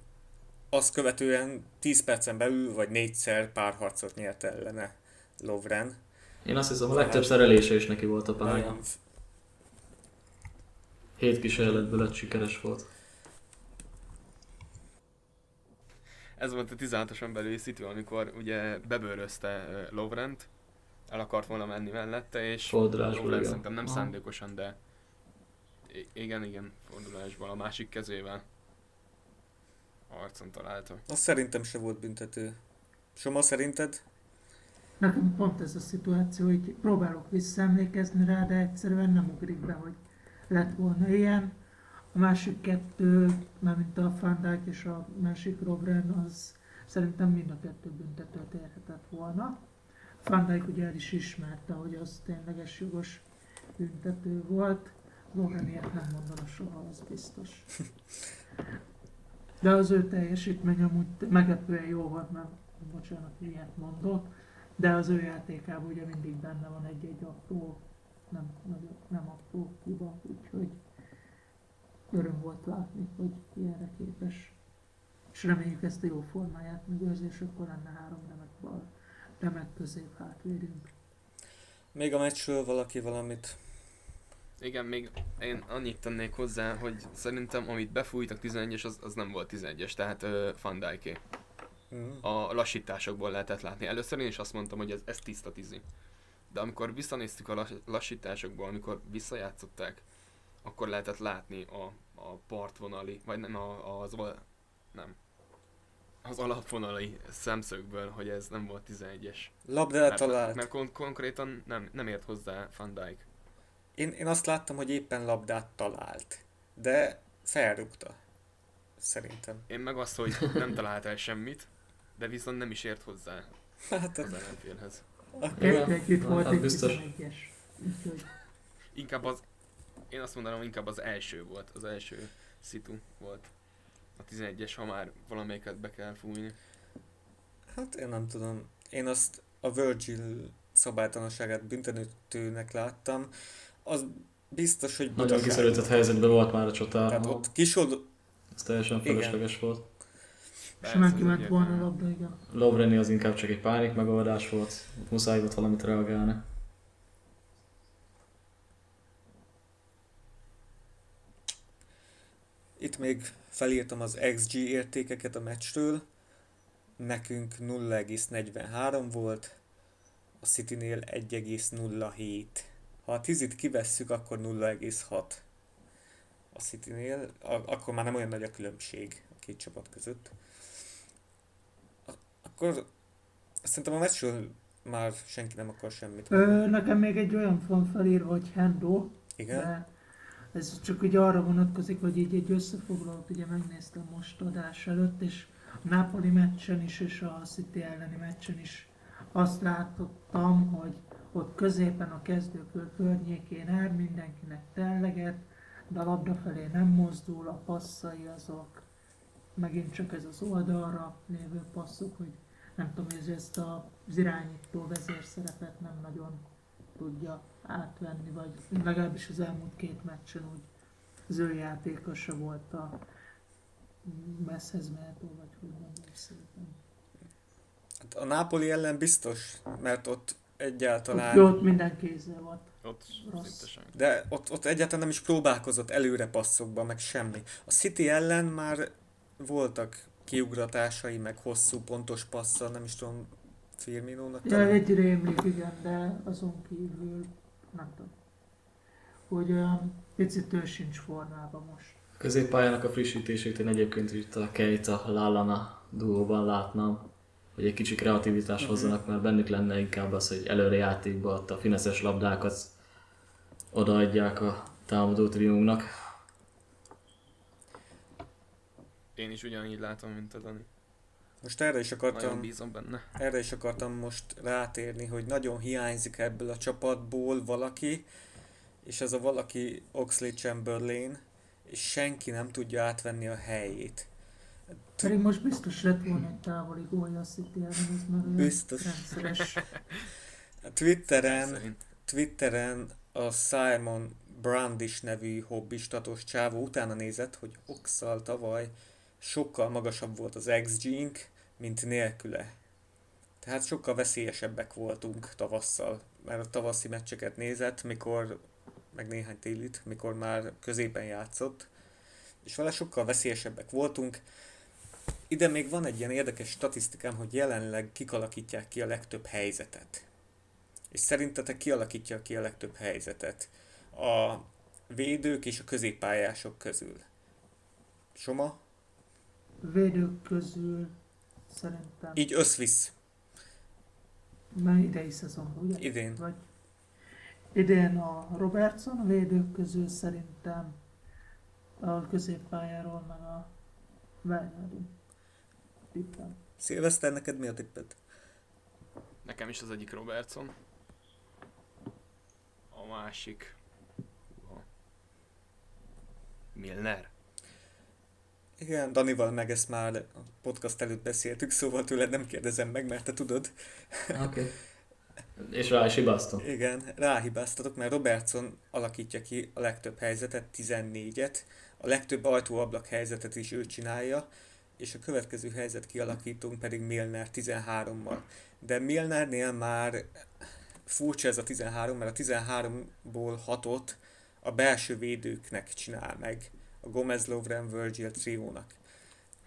azt követően 10 percen belül, vagy négyszer párharcot nyert ellene Lovren. Én azt hiszem, a legtöbb szerelése is neki volt a pálya. Hét kísérletből öt sikeres volt. Ez volt a 16-oson belüli szitu, amikor ugye bebőrözte Lovrent, el akart volna menni mellette, és Lovren szerintem nem Aha. szándékosan, de igen, igen, fordulásban a másik kezével arcon találta. Az szerintem se volt büntető. Soma szerinted? Nekem pont ez a szituáció, hogy próbálok visszaemlékezni rá, de egyszerűen nem ugrik be, hogy lett volna ilyen. A másik kettő, mármint a Van Dijk és a másik Robren, az szerintem mind a kettő büntetőt érhetett volna. Van Dijk ugye el is ismerte, hogy az tényleges jogos büntető volt. Lovren ilyet nem mondana soha, az biztos. De az ő teljesítmény amúgy meglepően jó volt, mert bocsánat, ilyet mondott, de az ő játékában ugye mindig benne van egy-egy apró, nem, nem apró hiba, úgyhogy öröm volt látni, hogy ilyenre képes. És reméljük ezt a jó formáját megőrzi, és akkor lenne három remek bal, remek közép hátvédünk. Még a meccsről valaki valamit? Igen, még én annyit tennék hozzá, hogy szerintem amit befújtak 11-es, az, az nem volt 11-es, tehát uh, Van Dijké. Mm. A lassításokból lehetett látni. Először én is azt mondtam, hogy ez, ez tiszta tizi. De amikor visszanéztük a lass, lassításokból, amikor visszajátszották, akkor lehetett látni a, a partvonali, vagy nem, a, az, nem, az alapvonali szemszögből, hogy ez nem volt 11-es. Labdát Mert, talált. mert kon- konkrétan nem, nem ért hozzá Van Dijk. Én, én azt láttam, hogy éppen labdát talált. De felrúgta. Szerintem. Én meg azt, hogy nem talált el semmit, de viszont nem is ért hozzá Hát az ellenfélhez. Kettő együtt hát volt az egy biztos. 11-es. Úgyhogy Inkább az, én azt mondanám, inkább az első volt, az első szitu volt. A 11-es, ha már valamelyiket be kell fújni. Hát én nem tudom. Én azt a Virgil szabálytalanságát büntetőnek láttam, az biztos, hogy Nagyon kiszerültett helyzetben volt már a csatár. Tehát ott kisod... Ez teljesen felesleges volt. Simán kiment volna a labda, igen. Lovreni az inkább csak egy pánik megoldás volt. Muszáj volt valamit reagálni. Itt még felírtam az XG értékeket a meccsről. Nekünk 0,43 volt, a Citynél 1,07. Ha a 10 kivesszük, akkor 0,6 a Citynél, akkor már nem olyan nagy a különbség a két csapat között. Akkor szerintem a meccsről már senki nem akar semmit. Ö, nekem még egy olyan van felírva, hogy Hendo. Igen? Ez csak ugye arra vonatkozik, hogy így egy összefoglalót ugye megnéztem most adás előtt, és a Napoli meccsen is, és a City elleni meccsen is azt látottam, hogy ott középen a kezdőkör környékén el mindenkinek telleget, de a labda felé nem mozdul, a passzai azok megint csak ez az oldalra lévő passzok, hogy nem tudom, hogy ezt az irányító vezérszerepet nem nagyon tudja átvenni, vagy legalábbis az elmúlt két meccsen úgy az ő játékosa volt a messzhez mehető, vagy hogy mondom szépen. Hát a Nápoli ellen biztos, mert ott egyáltalán... Ott, ott minden kézzel volt. Ott rossz. De ott, ott egyáltalán nem is próbálkozott előre passzokba, meg semmi. A City ellen már voltak kiugratásai, meg hosszú pontos passzal, nem is tudom, Firminónak Ja, egy rémlik, igen, de azon kívül nem tudom. Hogy olyan picit ő sincs formában most. A középpályának a frissítését én egyébként itt a Keita Lallana duóban látnám, hogy egy kicsi kreativitás uh-huh. hozzanak, mert bennük lenne inkább az, hogy előre játékba a fineszes labdákat odaadják a támadó triónak. Én is ugyanígy látom, mint a Dani. Most erre is akartam, nagyon bízom benne. Erre is akartam most rátérni, hogy nagyon hiányzik ebből a csapatból valaki, és ez a valaki Oxley Chamberlain, és senki nem tudja átvenni a helyét. Pedig most biztos lett volna egy távoli gólja a City ez már biztos. rendszeres. Twitteren, Twitteren a Simon Brandish nevű hobbistatos csávó utána nézett, hogy Oxal tavaly sokkal magasabb volt az XG-nk, mint nélküle. Tehát sokkal veszélyesebbek voltunk tavasszal, mert a tavaszi meccseket nézett, mikor, meg néhány télit, mikor már középen játszott, és vele sokkal veszélyesebbek voltunk. Ide még van egy ilyen érdekes statisztikám, hogy jelenleg kikalakítják ki a legtöbb helyzetet. És szerintetek kialakítja ki a legtöbb helyzetet? A védők és a középpályások közül. Soma? Védők közül szerintem. Így összvisz. Mert idei szezon, ugye? Idén. Vagy idén a Robertson, a védők közül szerintem a középpályáról, meg a Wijnaldum. Tippem. Szilveszter, neked mi a tipped? Nekem is az egyik Robertson. A másik... Milner. Igen, Danival meg ezt már a podcast előtt beszéltük, szóval tőled nem kérdezem meg, mert te tudod. Oké. Okay. <laughs> És rá is hibáztam. Igen, ráhibáztatok, mert Robertson alakítja ki a legtöbb helyzetet, 14-et, a legtöbb ajtóablak helyzetet is ő csinálja, és a következő helyzet kialakítunk pedig Milner 13-mal. De Milnernél már furcsa ez a 13, mert a 13-ból 6-ot a belső védőknek csinál meg a Gomez Lovren Virgil triónak.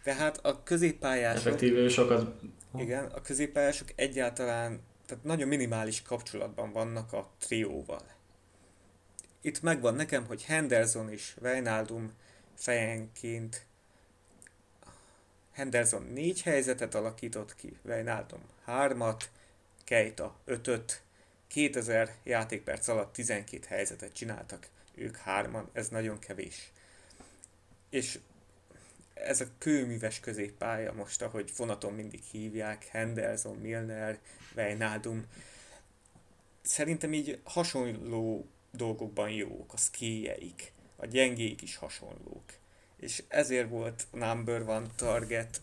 Tehát a középpályások... Effektíve sokat... Igen, a középpályások egyáltalán, tehát nagyon minimális kapcsolatban vannak a trióval. Itt megvan nekem, hogy Henderson és Wijnaldum fejenként Henderson négy helyzetet alakított ki, Wijnaldum hármat, Keita ötöt, 2000 játékperc alatt 12 helyzetet csináltak ők hárman, ez nagyon kevés. És ez a kőműves középpálya most, ahogy fonaton mindig hívják, Henderson, Milner, Wijnaldum, szerintem így hasonló dolgokban jók, a skieik, a gyengéik is hasonlók. És ezért volt number one target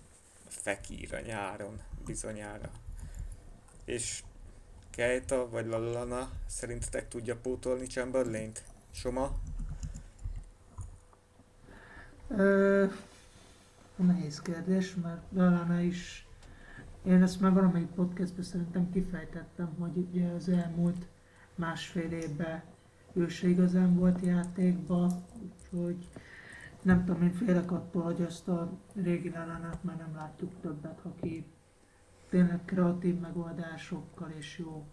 Fekir a nyáron, bizonyára. És Kejta vagy Lallana szerintetek tudja pótolni Chamberlain-t? Soma? Ö, nehéz kérdés, mert Lallana is én ezt már valamelyik podcastban szerintem kifejtettem, hogy ugye az elmúlt másfél évben ő se igazán volt játékba, úgyhogy nem tudom, én félek attól, hogy azt a régi Lalanát már nem látjuk többet, aki tényleg kreatív megoldásokkal és jó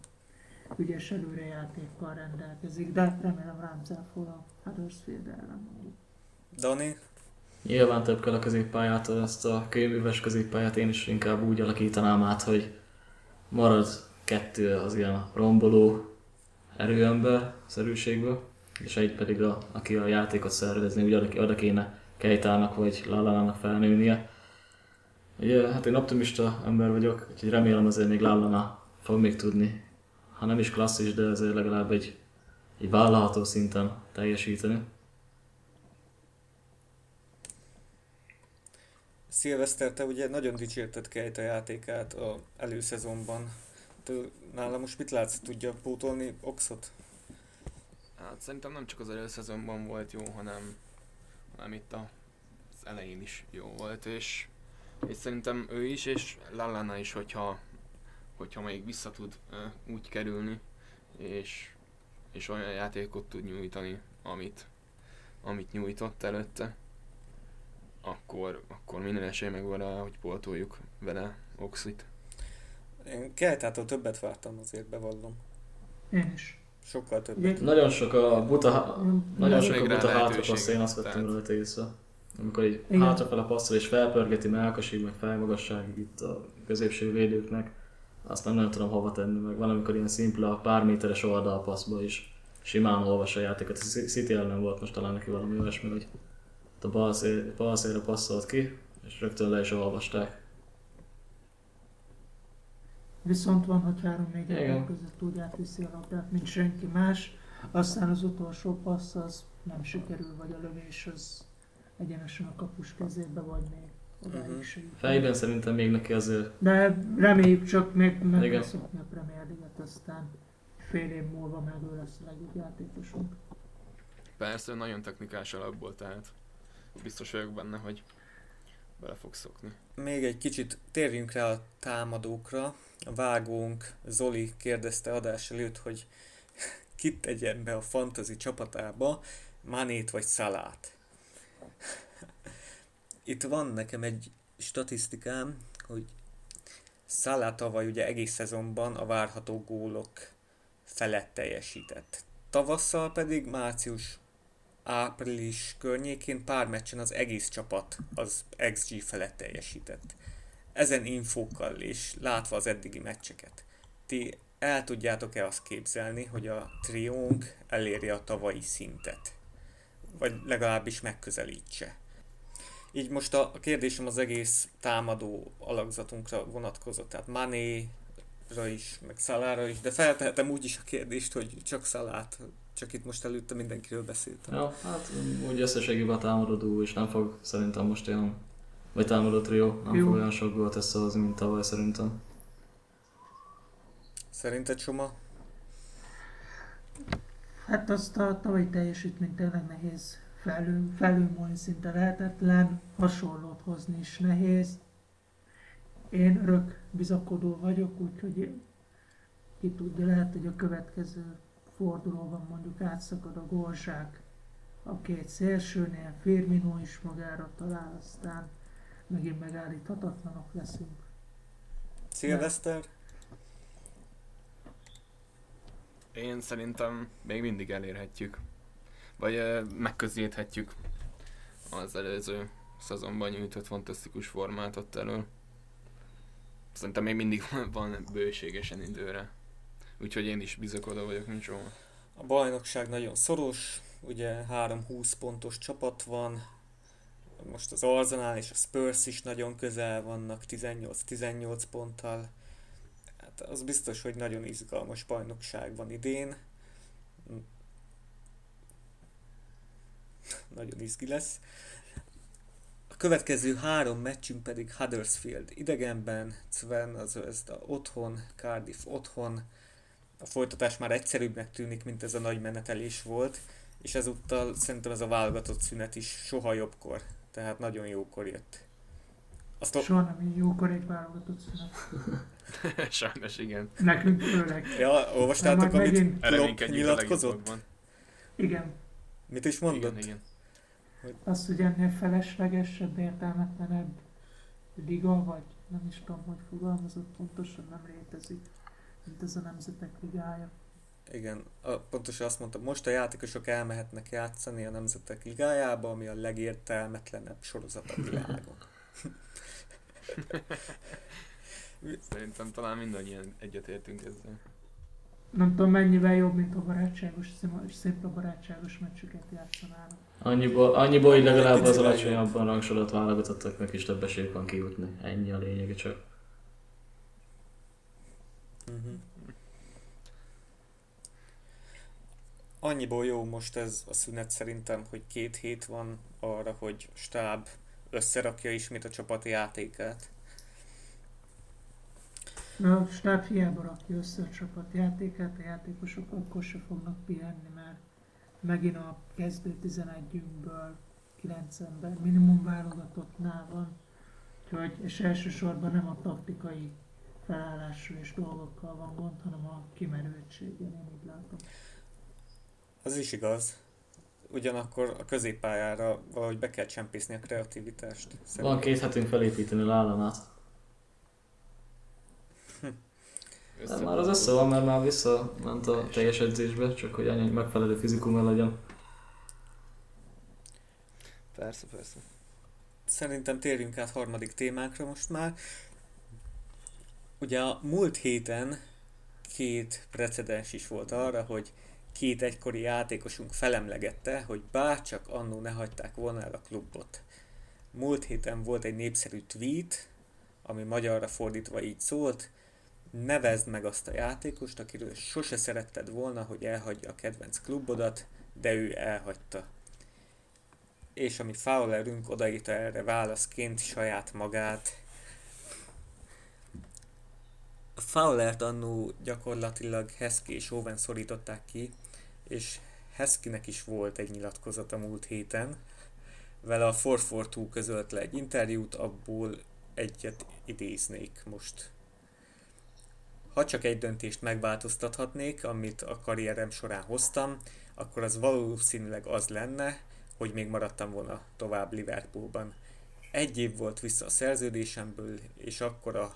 ügyes előrejátékkal rendelkezik, de remélem Ramsel fog a Huddersfield ellen. Dani? Nyilván több kell a középpályát, ezt a kőműves középpályát én is inkább úgy alakítanám át, hogy marad kettő az ilyen romboló erőember szerűségből, és egy pedig, a, aki a játékot szervezni, úgy oda, oda kéne Kejtának vagy Lallanának felnőnie. Ugye, hát én optimista ember vagyok, úgyhogy remélem azért még Lallana fog még tudni, ha nem is klasszis, de azért legalább egy, egy vállalható szinten teljesíteni. Szilveszter, te ugye nagyon dicsérted Kejta játékát a előszezonban. Te nála most mit látsz? Tudja pótolni Oxot? Hát szerintem nem csak az előszezonban volt jó, hanem, hanem itt a, az elején is jó volt, és, és szerintem ő is, és Lallana is, hogyha, hogyha még vissza tud uh, úgy kerülni, és, és olyan játékot tud nyújtani, amit, amit nyújtott előtte, akkor, akkor minden esély megvan rá, hogy pótoljuk vele Oxit. Én Kejtától többet vártam azért, bevallom. Én is. Sokkal többet. Nagyon sok a buta, nagyon sok a buta hátrapassz, én azt vettem tehát- rajta észre. Amikor így Igen. hátrafele passzol és felpörgeti melkasig, meg felmagasságig itt a középső védőknek, azt nem nagyon tudom hova tenni, meg van amikor ilyen szimpla pár méteres oldalpasszba is simán olvas a játékot. A City ellen volt most talán neki valami olyasmi, hogy a bal, szél, bal szélre passzolt ki, és rögtön le is olvasták. Viszont van, hogy három-négy ember között úgy átviszi a labdát, mint senki más. Aztán az utolsó passz az nem sikerül, vagy a lövés az egyenesen a kapus kezébe, vagy még odáig Mhm. jut. Fejben szerintem még neki azért De reméljük csak még meg szokni a Premier League-et, aztán fél év múlva meg ő lesz a legjobb játékosunk. Persze, nagyon technikás alapból, tehát biztos vagyok benne, hogy bele fog szokni. Még egy kicsit térjünk rá a támadókra. A vágónk Zoli kérdezte adás előtt, hogy <laughs> kit tegyen be a fantasy csapatába, Manét vagy Szalát. <laughs> Itt van nekem egy statisztikám, hogy Szalá tavaly ugye egész szezonban a várható gólok felett teljesített. Tavasszal pedig március április környékén pár meccsen az egész csapat az XG felett teljesített. Ezen infókkal és látva az eddigi meccseket, ti el tudjátok-e azt képzelni, hogy a triónk elérje a tavalyi szintet? Vagy legalábbis megközelítse? Így most a kérdésem az egész támadó alakzatunkra vonatkozott, tehát Mané-ra is, meg Szalára is, de feltehetem úgy is a kérdést, hogy csak Szalát, csak itt most előtte mindenkiről beszéltem. Ja, hát úgy összességében támadó is nem fog szerintem most olyan, vagy támadó trió, nem Jó. fog olyan sok gólt összehozni, mint tavaly szerintem. Szerinted Soma? Hát azt a tavalyi teljesítményt tényleg nehéz felül, felülmúlni szinte lehetetlen, hasonlót hozni is nehéz. Én örök bizakodó vagyok, úgyhogy ki tudja, lehet, hogy a következő fordulóban mondjuk átszakad a gólzsák a két szélsőnél, Firmino is magára talál, aztán megint megállíthatatlanok leszünk. Szilveszter? Én szerintem még mindig elérhetjük. Vagy uh, megközelíthetjük az előző szezonban nyújtott fantasztikus formátot elől. Szerintem még mindig van- <laughs> van bőségesen időre. Úgyhogy én is bizakodó vagyok, Zsóma. A bajnokság nagyon szoros, ugye 3-20 pontos csapat van, most az Arsenal és a Spurs is nagyon közel vannak 18-18 ponttal. Hát az biztos, hogy nagyon izgalmas bajnokság van idén. <laughs> Nagyon izgi lesz. A következő három meccsünk pedig Huddersfield idegenben, Sven az a otthon, Cardiff otthon. a folytatás már egyszerűbbnek tűnik, mint ez a nagy menetelés volt, és ezúttal szerintem ez a válogatott szünet is soha jobbkor, tehát nagyon jókor jött. Azt Soha nem jókor egy válogatott szünet. <laughs> Sajnos igen. Nekünk főleg. Ja, olvastátok, amit megint... Klopp nyilatkozott? Igen. Mit is mondott? Igen, igen. Hogy... Azt, hogy ennél feleslegesebb, értelmetlenebb liga, vagy nem is tudom, hogy fogalmazott, pontosan nem létezik, mint ez a Nemzetek Ligája. Igen, a, pontosan azt mondta, most a játékosok elmehetnek játszani a Nemzetek Ligájába, ami a legértelmetlenebb sorozat a világon. <laughs> Szerintem talán mindannyian egyetértünk ezzel. Nem tudom mennyivel jobb, mint a barátságos, szép a barátságos meccsüket játszanának. Annyiból, annyiból hogy legalább az alacsonyabban rangsorot válogatottaknak is több esélyük van kijutni. Ennyi a lényege csak. Uh-huh. Annyiból jó most ez a szünet szerintem, hogy két hét van arra, hogy stáb összerakja ismét a csapati játékát. A stáb hiába rakja össze a csapatjátékát, a játékosok akkor se fognak pihenni, mert megint a kezdő 11-ünkből 9 ember minimum válogatottnál van. Úgyhogy, és elsősorban nem a taktikai felállású és dolgokkal van gond, hanem a kimerültséggel, én így látom. Az is igaz. Ugyanakkor a középpályára valahogy be kell csempészni a kreativitást. Szerintem. Van két hetünk felépíteni a államát. Nem, már az össze van, mert már visszament a teljes edzésbe, csak hogy annyi megfelelő fizikum legyen. Persze, persze. Szerintem térjünk át harmadik témánkra most már. Ugye a múlt héten két precedens is volt arra, hogy két egykori játékosunk felemlegette, hogy bárcsak annó ne hagyták volna el a klubot. Múlt héten volt egy népszerű tweet, ami magyarra fordítva így szólt, nevezd meg azt a játékost, akiről sose szeretted volna, hogy elhagyja a kedvenc klubodat, de ő elhagyta. És ami Fowlerünk odaírta erre válaszként saját magát. Fowlert annó gyakorlatilag Hesky és Owen szorították ki, és Heskynek is volt egy nyilatkozata múlt héten. Vele a 442 közölt le egy interjút, abból egyet idéznék most ha csak egy döntést megváltoztathatnék, amit a karrierem során hoztam, akkor az valószínűleg az lenne, hogy még maradtam volna tovább Liverpoolban. Egy év volt vissza a szerződésemből, és akkor a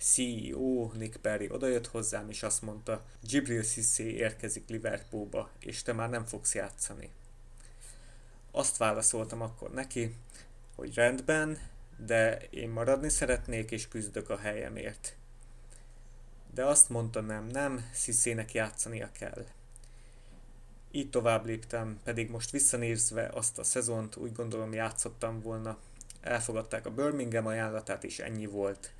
CEO Nick Perry odajött hozzám, és azt mondta, Gibril Cissé érkezik Liverpoolba, és te már nem fogsz játszani. Azt válaszoltam akkor neki, hogy rendben, de én maradni szeretnék, és küzdök a helyemért de azt mondta nem, nem, Sziszének játszania kell. Így tovább léptem, pedig most visszanézve azt a szezont úgy gondolom játszottam volna. Elfogadták a Birmingham ajánlatát és ennyi volt.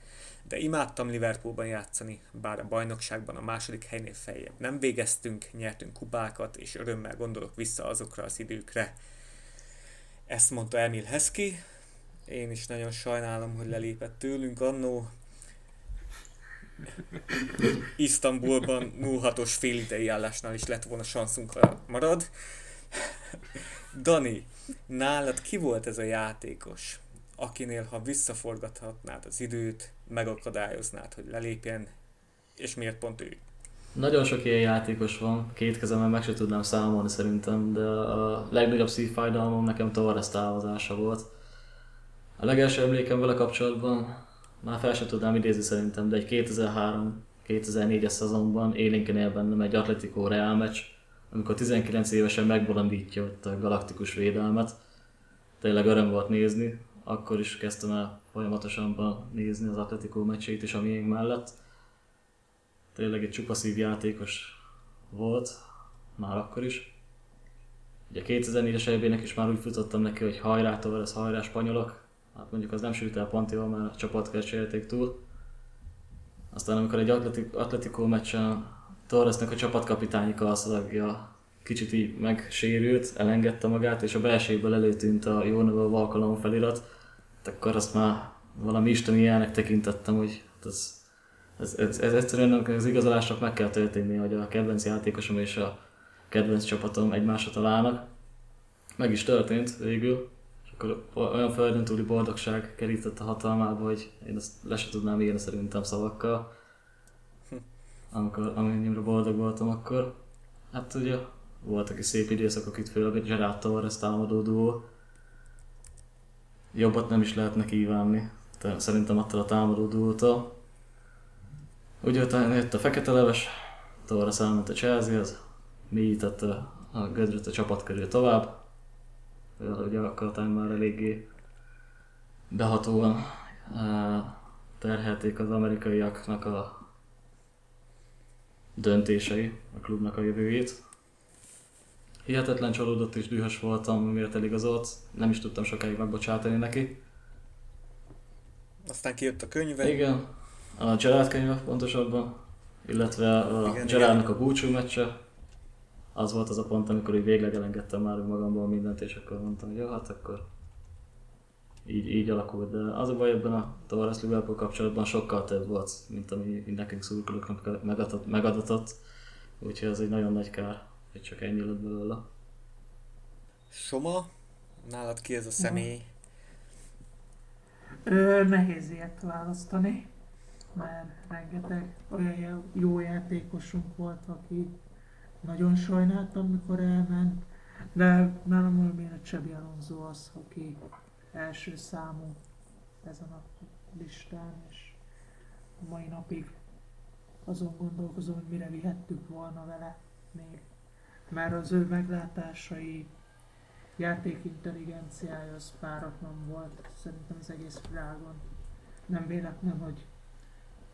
De imádtam Liverpoolban játszani, bár a bajnokságban a második helynél feljebb nem végeztünk, nyertünk kupákat, és örömmel gondolok vissza azokra az időkre. Ezt mondta Emil Hesky, én is nagyon sajnálom, hogy lelépett tőlünk annó, Isztambulban 0-6-os félidei állásnál is lett volna sanszunk, ha marad. Dani, nálad ki volt ez a játékos, akinél ha visszaforgathatnád az időt, megakadályoznád, hogy lelépjen, és miért pont ő? Nagyon sok ilyen játékos van, két kezemmel meg se tudnám számolni szerintem, de a legnagyobb szívfájdalmam nekem Torres távozása volt. A legelső emlékem vele kapcsolatban már fel sem tudnám idézni szerintem, de egy 2003-2004-es szezonban élénken él bennem egy Atletico Real meccs, amikor 19 évesen megbolondítja ott a galaktikus védelmet. Tényleg öröm volt nézni, akkor is kezdtem el folyamatosan nézni az Atletico meccsét is a miénk mellett. Tényleg egy csupaszív játékos volt, már akkor is. Ugye 2004-es eb is már úgy futottam neki, hogy hajrá ez hajrá spanyolok, hát mondjuk az nem sült el Pantival, mert a csapat cserélték túl. Aztán amikor egy atletik, Atletico meccsen Torresnek a csapatkapitányi kalszalagja kicsit így megsérült, elengedte magát, és a belsőből előtűnt a jó neve Valkalom felirat, akkor azt már valami isteni ilyenek tekintettem, hogy hát ez Ez, ez, ez egyszerűen az igazolásnak meg kell történni, hogy a kedvenc játékosom és a kedvenc csapatom egymásra találnak. Meg is történt végül, és akkor olyan földön túli boldogság kerített a hatalmába, hogy én ezt le se tudnám írni szerintem szavakkal. <laughs> Amikor, amennyire boldog voltam akkor. Hát ugye voltak is szép időszakok itt, főleg a Gerard Torres támadó duó. Jobbat nem is lehetne kívánni, szerintem attól a támadó duótól. Ugye utána jött a fekete leves, Torres elment a Chelsea-hez, mélyítette a gödröt a csapat körül tovább. Ugye akkor már eléggé behatóan terhelték az amerikaiaknak a döntései a klubnak a jövőjét. Hihetetlen csalódott és dühös voltam, miért eligazolt. Nem is tudtam sokáig megbocsátani neki. Aztán kijött a könyve. Igen, a Gerard könyve pontosabban, illetve a Gerardnak a búcsú meccse. Az volt az a pont, amikor így végleg elengedtem már magamból mindent, és akkor mondtam, hogy jó, hát akkor így, így alakult. De az a baj ebben a Torres Liverpool kapcsolatban sokkal több volt, mint ami nekünk szurkolóknak megadatott, megadatott. Úgyhogy ez egy nagyon nagy kár, hogy csak ennyi lett belőle. Soma, nálad ki ez a személy? Ö, nehéz ilyet választani, mert rengeteg olyan jó játékosunk volt, aki nagyon sajnáltam, mikor elment, de nálam valamiért a Csebi Alonso az, aki első számú ezen a listán, és mai napig azon gondolkozom, hogy mire vihettük volna vele még. Mert az ő meglátásai, játékintelligenciája az páratlan volt, szerintem az egész világon. Nem véletlen, hogy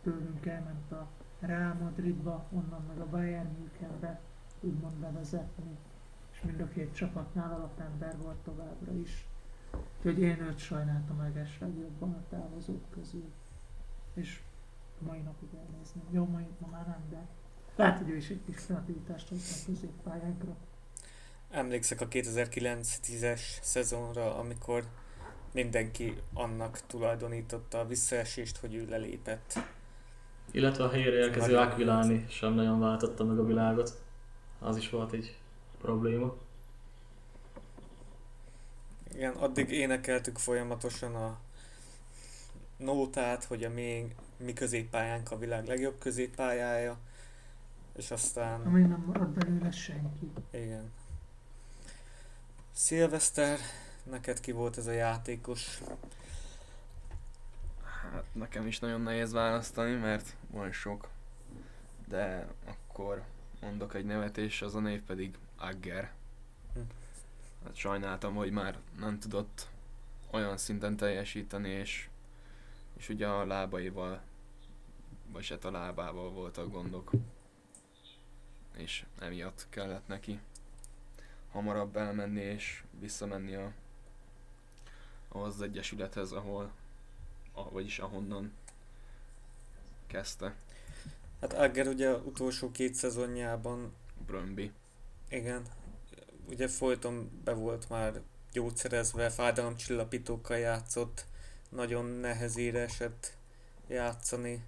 tőlünk elment a Real Madridba, onnan meg a Bayern Münchenbe úgymond bevezetni, és mind a két csapatnál alapember volt továbbra is. Úgyhogy én őt sajnáltam legeslegjobban a távozók közül. És mai napig elnézném. Jó, mai, ma már nem, de lehet, hogy ő is egy kis kreativitást hozott a középpályánkra. Emlékszek a 2009-10-es szezonra, amikor mindenki annak tulajdonította a visszaesést, hogy ő lelépett. Illetve a helyére érkező Aquilani sem nagyon váltotta meg a világot. Az is volt egy probléma. Igen, addig énekeltük folyamatosan a nótát, hogy a mi, mi középpályánk a világ legjobb középpályája, és aztán... Ami nem marad belőle senki. Igen. Szilveszter, neked ki volt ez a játékos? Hát nekem is nagyon nehéz választani, mert van sok. De akkor mondok egy nevet, és az a név pedig Agger. Hm. Hát sajnáltam, hogy már nem tudott olyan szinten teljesíteni, és, és ugye a lábaival, vagy hát a lábával voltak gondok. És emiatt kellett neki hamarabb elmenni és visszamenni a, az egyesülethez, ahol, a, vagyis ahonnan kezdte. Hát Agger ugye utolsó két szezonjában... Brömbi. Igen. Ugye folyton be volt már gyógyszerezve, fájdalomcsillapítókkal játszott, nagyon nehezére esett játszani,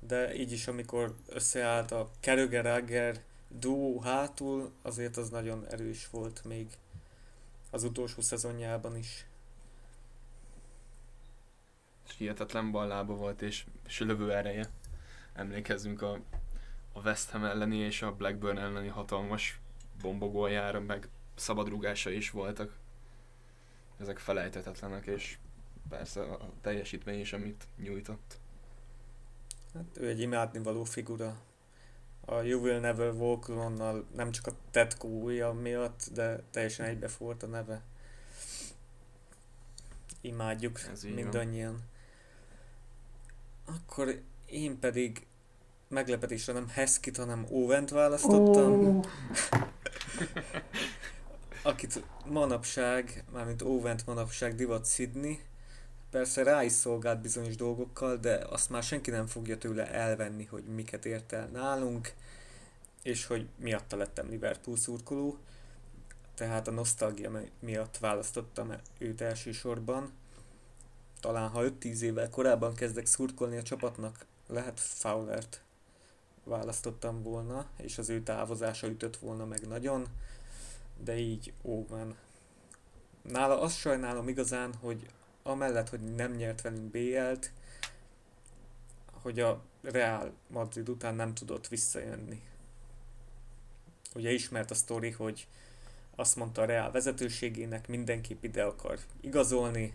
de így is amikor összeállt a Keröger Agger duó hátul, azért az nagyon erős volt még az utolsó szezonjában is. És hihetetlen ballába volt, és, és lövő ereje. Emlékezzünk a, a West Ham elleni és a Blackburn elleni hatalmas bombogójára, meg szabadrúgása is voltak. Ezek felejtetetlenek, és persze a teljesítmény is, amit nyújtott. Hát ő egy imádnivaló figura a You Will Never Walk Alone-nal nem csak a tetkója miatt, de teljesen egybefort a neve. Imádjuk Ez mindannyian. Akkor én pedig meglepetésre nem Heskit, hanem Ovent választottam. Oh. Akit manapság, mármint Ovent manapság divat Sydney, persze rá is szolgált bizonyos dolgokkal, de azt már senki nem fogja tőle elvenni, hogy miket ért el nálunk, és hogy miatta lettem Liverpool szurkoló, tehát a nosztalgia miatt választottam őt elsősorban. Talán ha 5-10 évvel korábban kezdek szurkolni a csapatnak, lehet Fowlert választottam volna, és az ő távozása ütött volna meg nagyon, de így Owen. Nála azt sajnálom igazán, hogy amellett, hogy nem nyert velünk BL-t, hogy a Real Madrid után nem tudott visszajönni. Ugye ismert a sztori, hogy azt mondta a Real vezetőségének, mindenképp ide akar igazolni,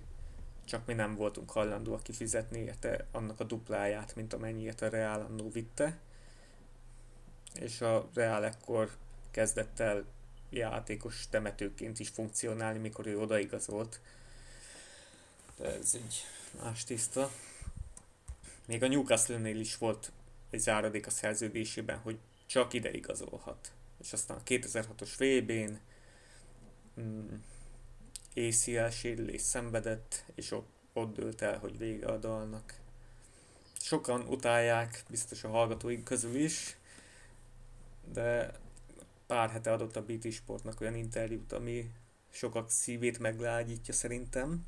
csak mi nem voltunk hajlandóak kifizetni érte annak a dupláját, mint amennyiért a Real annó vitte. És a Real ekkor kezdett el játékos temetőként is funkcionálni, mikor ő odaigazolt. De ez egy más tiszta. Még a Newcastle-nél is volt egy záradék a szerződésében, hogy csak ide igazolhat. És aztán a 2006-os VB-n mm, ACL sérülés szenvedett, és ott, ott dőlt el, hogy vége a dalnak. Sokan utálják, biztos a hallgatóink közül is, de pár hete adott a BT Sportnak olyan interjút, ami sokak szívét meglágyítja szerintem,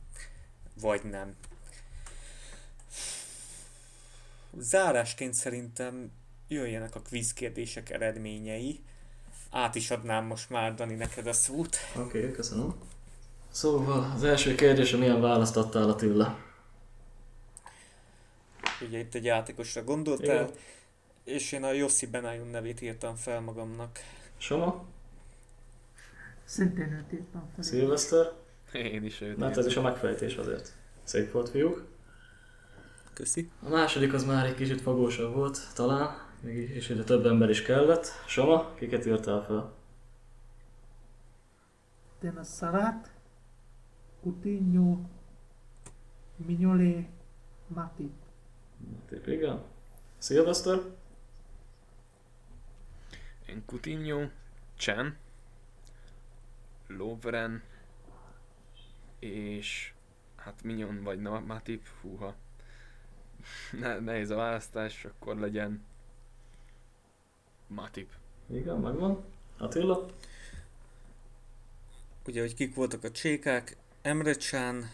vagy nem. Zárásként szerintem jöjjenek a quiz kérdések eredményei. Át is adnám most már, Dani, neked a szót. Oké, okay, köszönöm. Szóval az első kérdés, milyen választ adtál Attila? Ugye itt egy játékosra gondoltál, Igen. és én a Jossi Benájun nevét írtam fel magamnak. Soma? Szintén őt írtam fel. Szilveszter? <laughs> Én is őt Mert ez is a megfejtés azért. Szép volt, fiúk. Köszi. A második az már egy kicsit fogósabb volt, talán. Még és ide több ember is kellett. Soma, kiket írtál fel? Én a Szalát, Coutinho, Mignolé, Matip. Matip, igen. Szilveszter? Én Coutinho, Chen, Lovren, és hát Mignon vagy Matip, húha. <laughs> Ne, nehéz a választás, akkor legyen Matip. Igen, megvan. Attila? Ugye, hogy kik voltak a csékák, Emre Can,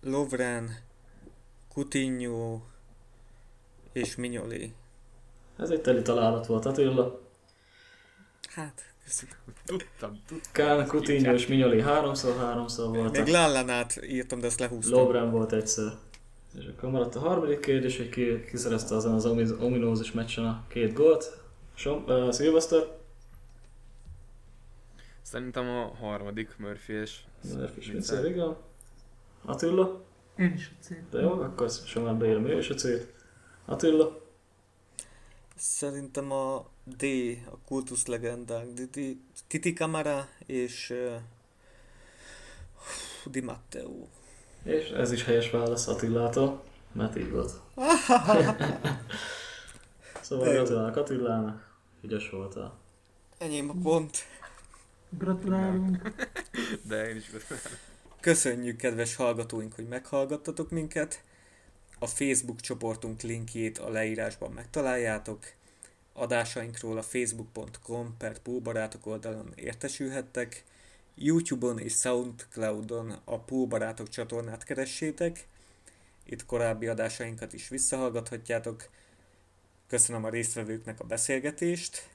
Lovren, Coutinho és Mignoli. Ez egy teli találat volt, Attila. Hát. Tudtam, tudtam. Kán, Coutinho és Mignoli háromszor, háromszor voltak. Még Lallanát írtam, de ezt lehúztam. Lovren volt egyszer. És akkor maradt a harmadik kérdés, hogy ki, ki szerezte azon az ominózus meccsen a két gólt. Som, uh, Szilveszter? Szerintem a harmadik Murphy és Murphy Spitzer, igen. Attila? Én is a cél. De jó, akkor Somán beírom ő is a célt. Attila? Szerintem a D, a kultusz legendák, Titi, Titi Camara és uh, Di Matteo. És ez is helyes válasz Attilától, mert így volt. <laughs> szóval gratulálok Attilának, ügyes voltál. Enyém a pont. Gratulálunk. De én is gratulálok. Köszönjük, kedves hallgatóink, hogy meghallgattatok minket. A Facebook csoportunk linkjét a leírásban megtaláljátok. Adásainkról a facebook.com per Póbarátok oldalon értesülhettek. YouTube-on és Soundcloud-on a Póbarátok csatornát keressétek. Itt korábbi adásainkat is visszahallgathatjátok. Köszönöm a résztvevőknek a beszélgetést.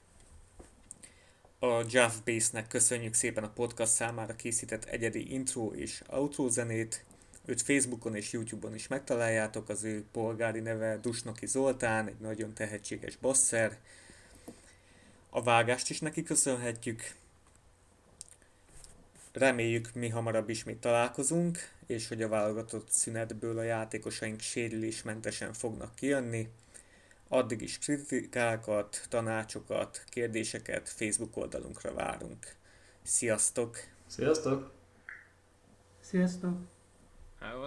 A Jeff Bass-nek köszönjük szépen a podcast számára készített egyedi intro és outro zenét. Őt Facebookon és YouTube-on is megtaláljátok, az ő polgári neve Dusnoki Zoltán, egy nagyon tehetséges basszer. A vágást is neki köszönhetjük. Reméljük mi hamarabb ismét találkozunk, és hogy a válogatott szünetből a játékosaink sérülésmentesen fognak kijönni. Addig is kritikákat, tanácsokat, kérdéseket Facebook oldalunkra várunk. Sziasztok! Sziasztok! Sziasztok! Hello,